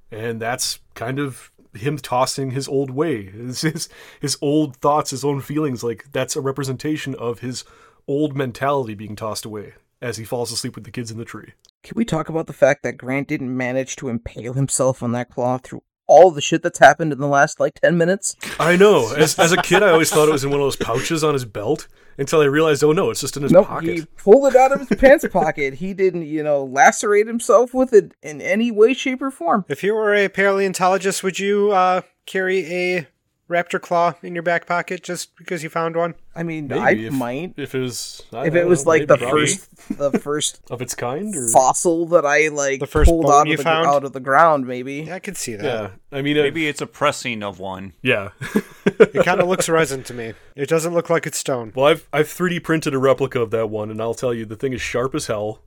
and that's kind of him tossing his old way, (laughs) his his, his old thoughts, his own feelings. Like that's a representation of his old mentality being tossed away as he falls asleep with the kids in the tree. Can we talk about the fact that Grant didn't manage to impale himself on that claw through all the shit that's happened in the last like 10 minutes? I know. As, as a kid, I always thought it was in one of those pouches on his belt until I realized, oh no, it's just in his Nope, pocket. he pulled it out of his pants pocket. He didn't, you know, lacerate himself with it in any way, shape, or form. if you were a paleontologist, would you uh, carry a raptor claw in your back pocket just because you found one? I mean, Maybe I if, might. if it was I If it was know, like the probably first, the (laughs) first of its kind, or fossil that I like The first pulled bone out you of the found? out of the ground, maybe. Yeah, I could see that. yeah, I mean, uh, Maybe it's a pressing of one. yeah. (laughs) It kind of looks (laughs) resin to me. It doesn't look like it's stone. well, I've I've 3D printed a replica of that one, and I'll tell you, the thing is sharp as hell.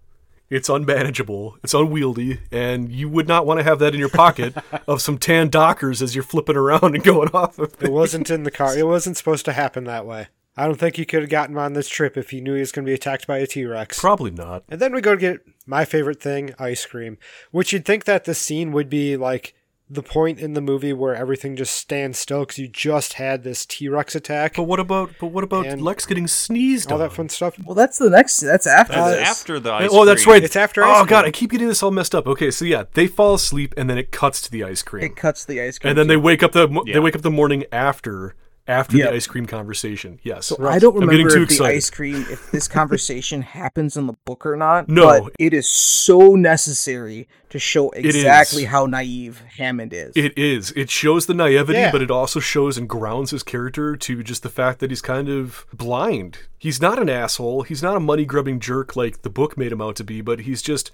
It's unmanageable. It's unwieldy, and you would not want to have that in your pocket of some tan Dockers as you're flipping around and going off of It wasn't in the car. It wasn't supposed to happen that way. I don't think he could have gotten on this trip if he knew he was going to be attacked by a T Rex. Probably not. And then we go to get my favorite thing, ice cream. Which you'd think that the scene would be like the point in the movie where everything just stands still because you just had this T Rex attack, But what about but what about And- Lex getting sneezed all on? that fun stuff. Well, that's the next. That's after That's this. after the ice oh, that's right. It's after Oh cream. god, I keep getting this all messed up. Okay, so yeah, they fall asleep and then it cuts to the ice cream. It cuts the ice cream. and then they wake up the Yeah. they wake up the morning after after Yep. the ice cream conversation. Yes. So I don't I'm remember too if the excited. ice cream, if this conversation (laughs) happens in the book or not. No. but it is so necessary to show exactly how naive Hammond is. It is. It shows the naivety, Yeah. but it also shows and grounds his character to just the fact that he's kind of blind. He's not an asshole. He's not a money grubbing jerk like the book made him out to be, but he's just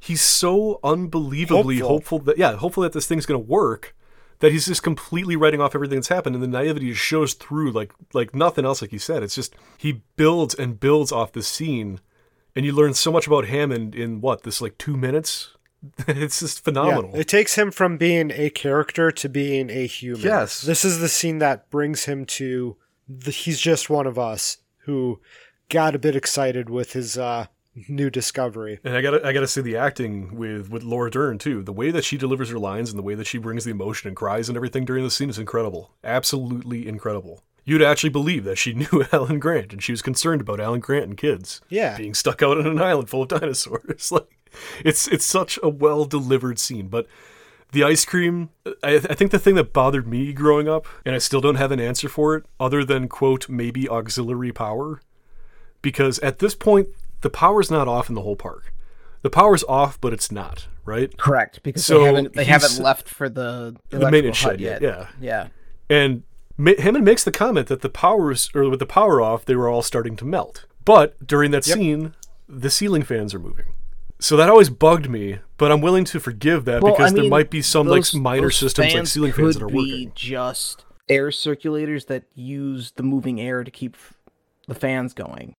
he's so unbelievably Hopeful. hopeful, that yeah, hopeful that this thing's gonna work. That he's just completely writing off everything that's happened, and the naivety just shows through like like nothing else. Like you said, it's just he builds and builds off this scene, and you learn so much about Hammond in what this like two minutes. (laughs) it's just Yeah, phenomenal. it takes him from being a character to being a human. Yes. This is the scene that brings him to the, he's just one of us who got a bit excited with his uh, new discovery. And I gotta, I gotta say the acting with with Laura Dern too. The way that she delivers her lines and the way that she brings the emotion and cries and everything during the scene is incredible. Absolutely incredible. You'd actually believe that she (laughs) knew Alan Grant and she was concerned about Alan Grant and kids Yeah. being stuck out on an island full of (laughs) dinosaurs. (laughs) like, it's it's such a well delivered scene. But the ice cream, I, I think the thing that bothered me growing up, and I still don't have an answer for it, other than quote maybe auxiliary power, because at this point the power's not off in the whole park. The power's off, but it's not right. Correct, because So they haven't they haven't left for the The maintenance shed yet. yet, yeah. yeah. And Ma- Hammond makes the comment that the powers, or with the power off, they were all starting to melt. But during that scene, the ceiling fans are moving. So that always bugged me, but I'm willing to forgive that Well, because I there might be some those- like minor systems like ceiling fans that are be working. just air circulators that use the moving air to keep the fans going.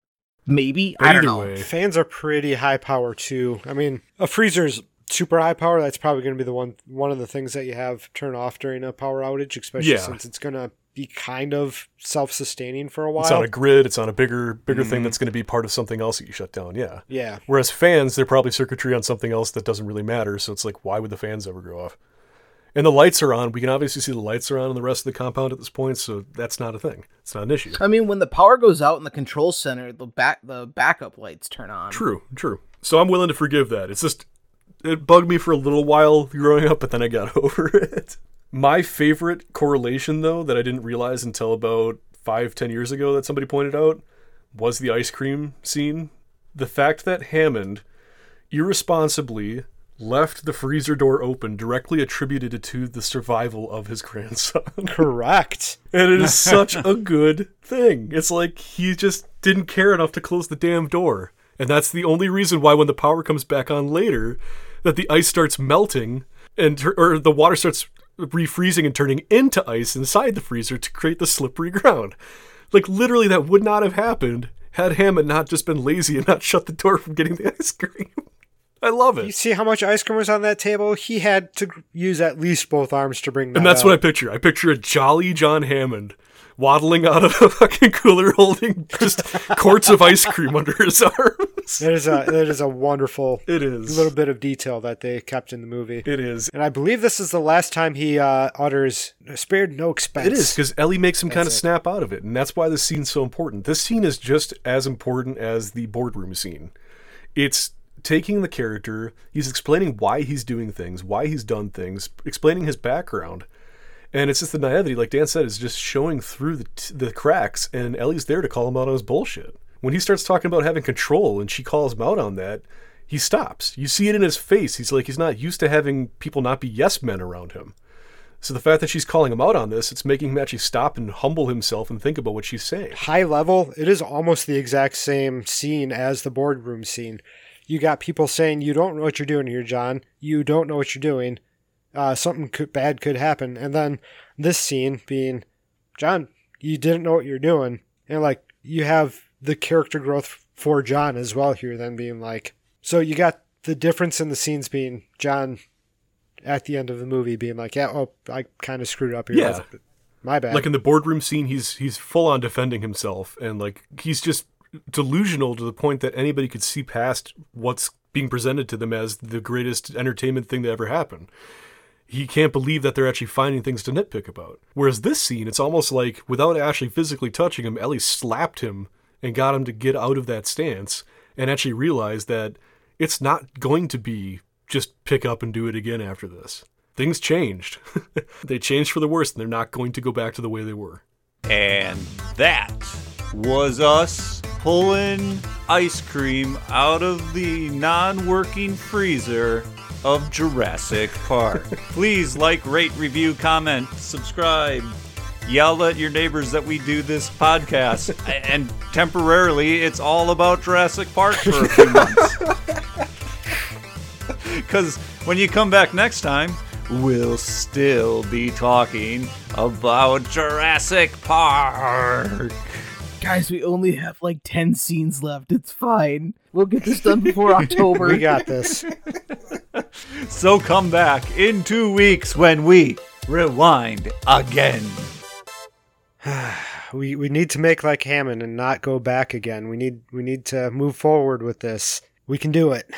Maybe I don't know. way, Fans are pretty high power too. I mean, a freezer's super high power. That's probably going to be the one one of the things that you have turn off during a power outage, especially Yeah. since it's going to be kind of self-sustaining for a while. it's on a grid. It's on a bigger, bigger Mm-hmm. thing that's going to be part of something else that you shut down. Yeah. yeah. Whereas fans, they're probably circuitry on something else that doesn't really matter. So it's like, why would the fans ever go off? And the lights are on. We can obviously see the lights are on in the rest of the compound at this point, so that's not a thing. It's not an issue. I mean, when the power goes out in the control center, the back the backup lights turn on. True, true. So I'm willing to forgive that. It's just it bugged me for a little while growing up, but then I got (laughs) over it. My favorite correlation, though, that I didn't realize until about five, ten years ago that somebody pointed out was the ice cream scene. The fact that Hammond irresponsibly left the freezer door open directly attributed to the survival of his grandson. (laughs) Correct. And it is (laughs) such a good thing. It's like he just didn't care enough to close the damn door. And that's the only reason why when the power comes back on later, that the ice starts melting and or the water starts refreezing and turning into ice inside the freezer to create the slippery (laughs) ground. Like literally that would not have happened had Hammond not just been lazy and not shut the door from getting the ice cream. I love it. You see how much ice cream was on that table? He had to use at least both arms to bring that And that's what I picture. I picture a jolly John Hammond waddling out of a (laughs) fucking cooler holding just quarts of ice cream under his (laughs) arms. That is a that is a wonderful It is. little bit of detail that they kept in the movie. It is. And I believe this is the last time he uh, utters "spared no expense." It is because Ellie makes him kind of snap out of it, and that's why this scene's so important. This scene is just as important as the boardroom scene. It's taking the character, he's explaining why he's doing things, why he's done things, explaining his background, and it's just the naivety, like Dan said, is just showing through the t- the cracks. And Ellie's there to call him out on his bullshit. When he starts talking about having control, and she calls him out on that. He stops. You see it in his face. He's like he's not used to having people not be yes men around him. So the fact that she's calling him out on this, it's making him actually stop and humble himself and think about what she's saying. high level. It is almost the exact same scene as the boardroom scene. You got people saying, "You don't know what you're doing here, John. You don't know what you're doing. Uh, something could, bad could happen." And then this scene being, "John, you didn't know what you're doing," and like you have the character growth for John as well here. Then being like, so you got the difference in the scenes being John at the end of the movie being like, "Yeah, oh, I kind of screwed up here. Yeah. my bad." Like in the boardroom scene, he's he's full on defending himself, and like he's just delusional to the point that anybody could see past what's being presented to them as the greatest entertainment thing that ever happened. He can't believe that they're actually finding things to nitpick about. Whereas this scene, it's almost like without actually physically touching him, Ellie slapped him and got him to get out of that stance and actually realize that it's not going to be just pick up and do it again after this. Things changed. (laughs) they changed for the worse, and they're not going to go back to the way they were. And that was us pulling ice cream out of the non working freezer of Jurassic Park. (laughs) Please like, rate, review, comment, subscribe. Yell at your neighbors that we do this podcast. (laughs) And temporarily, it's all about Jurassic Park for a few months. (laughs) Because when you come back next time, we'll still be talking about Jurassic Park. Guys, we only have like 10 scenes left. It's fine. We'll get this done before (laughs) October. we got this. (laughs) So come back in two weeks when we rewind again. (sighs) we we need to make like Hammond and not go back again. We need we need to move forward with this. We can do it.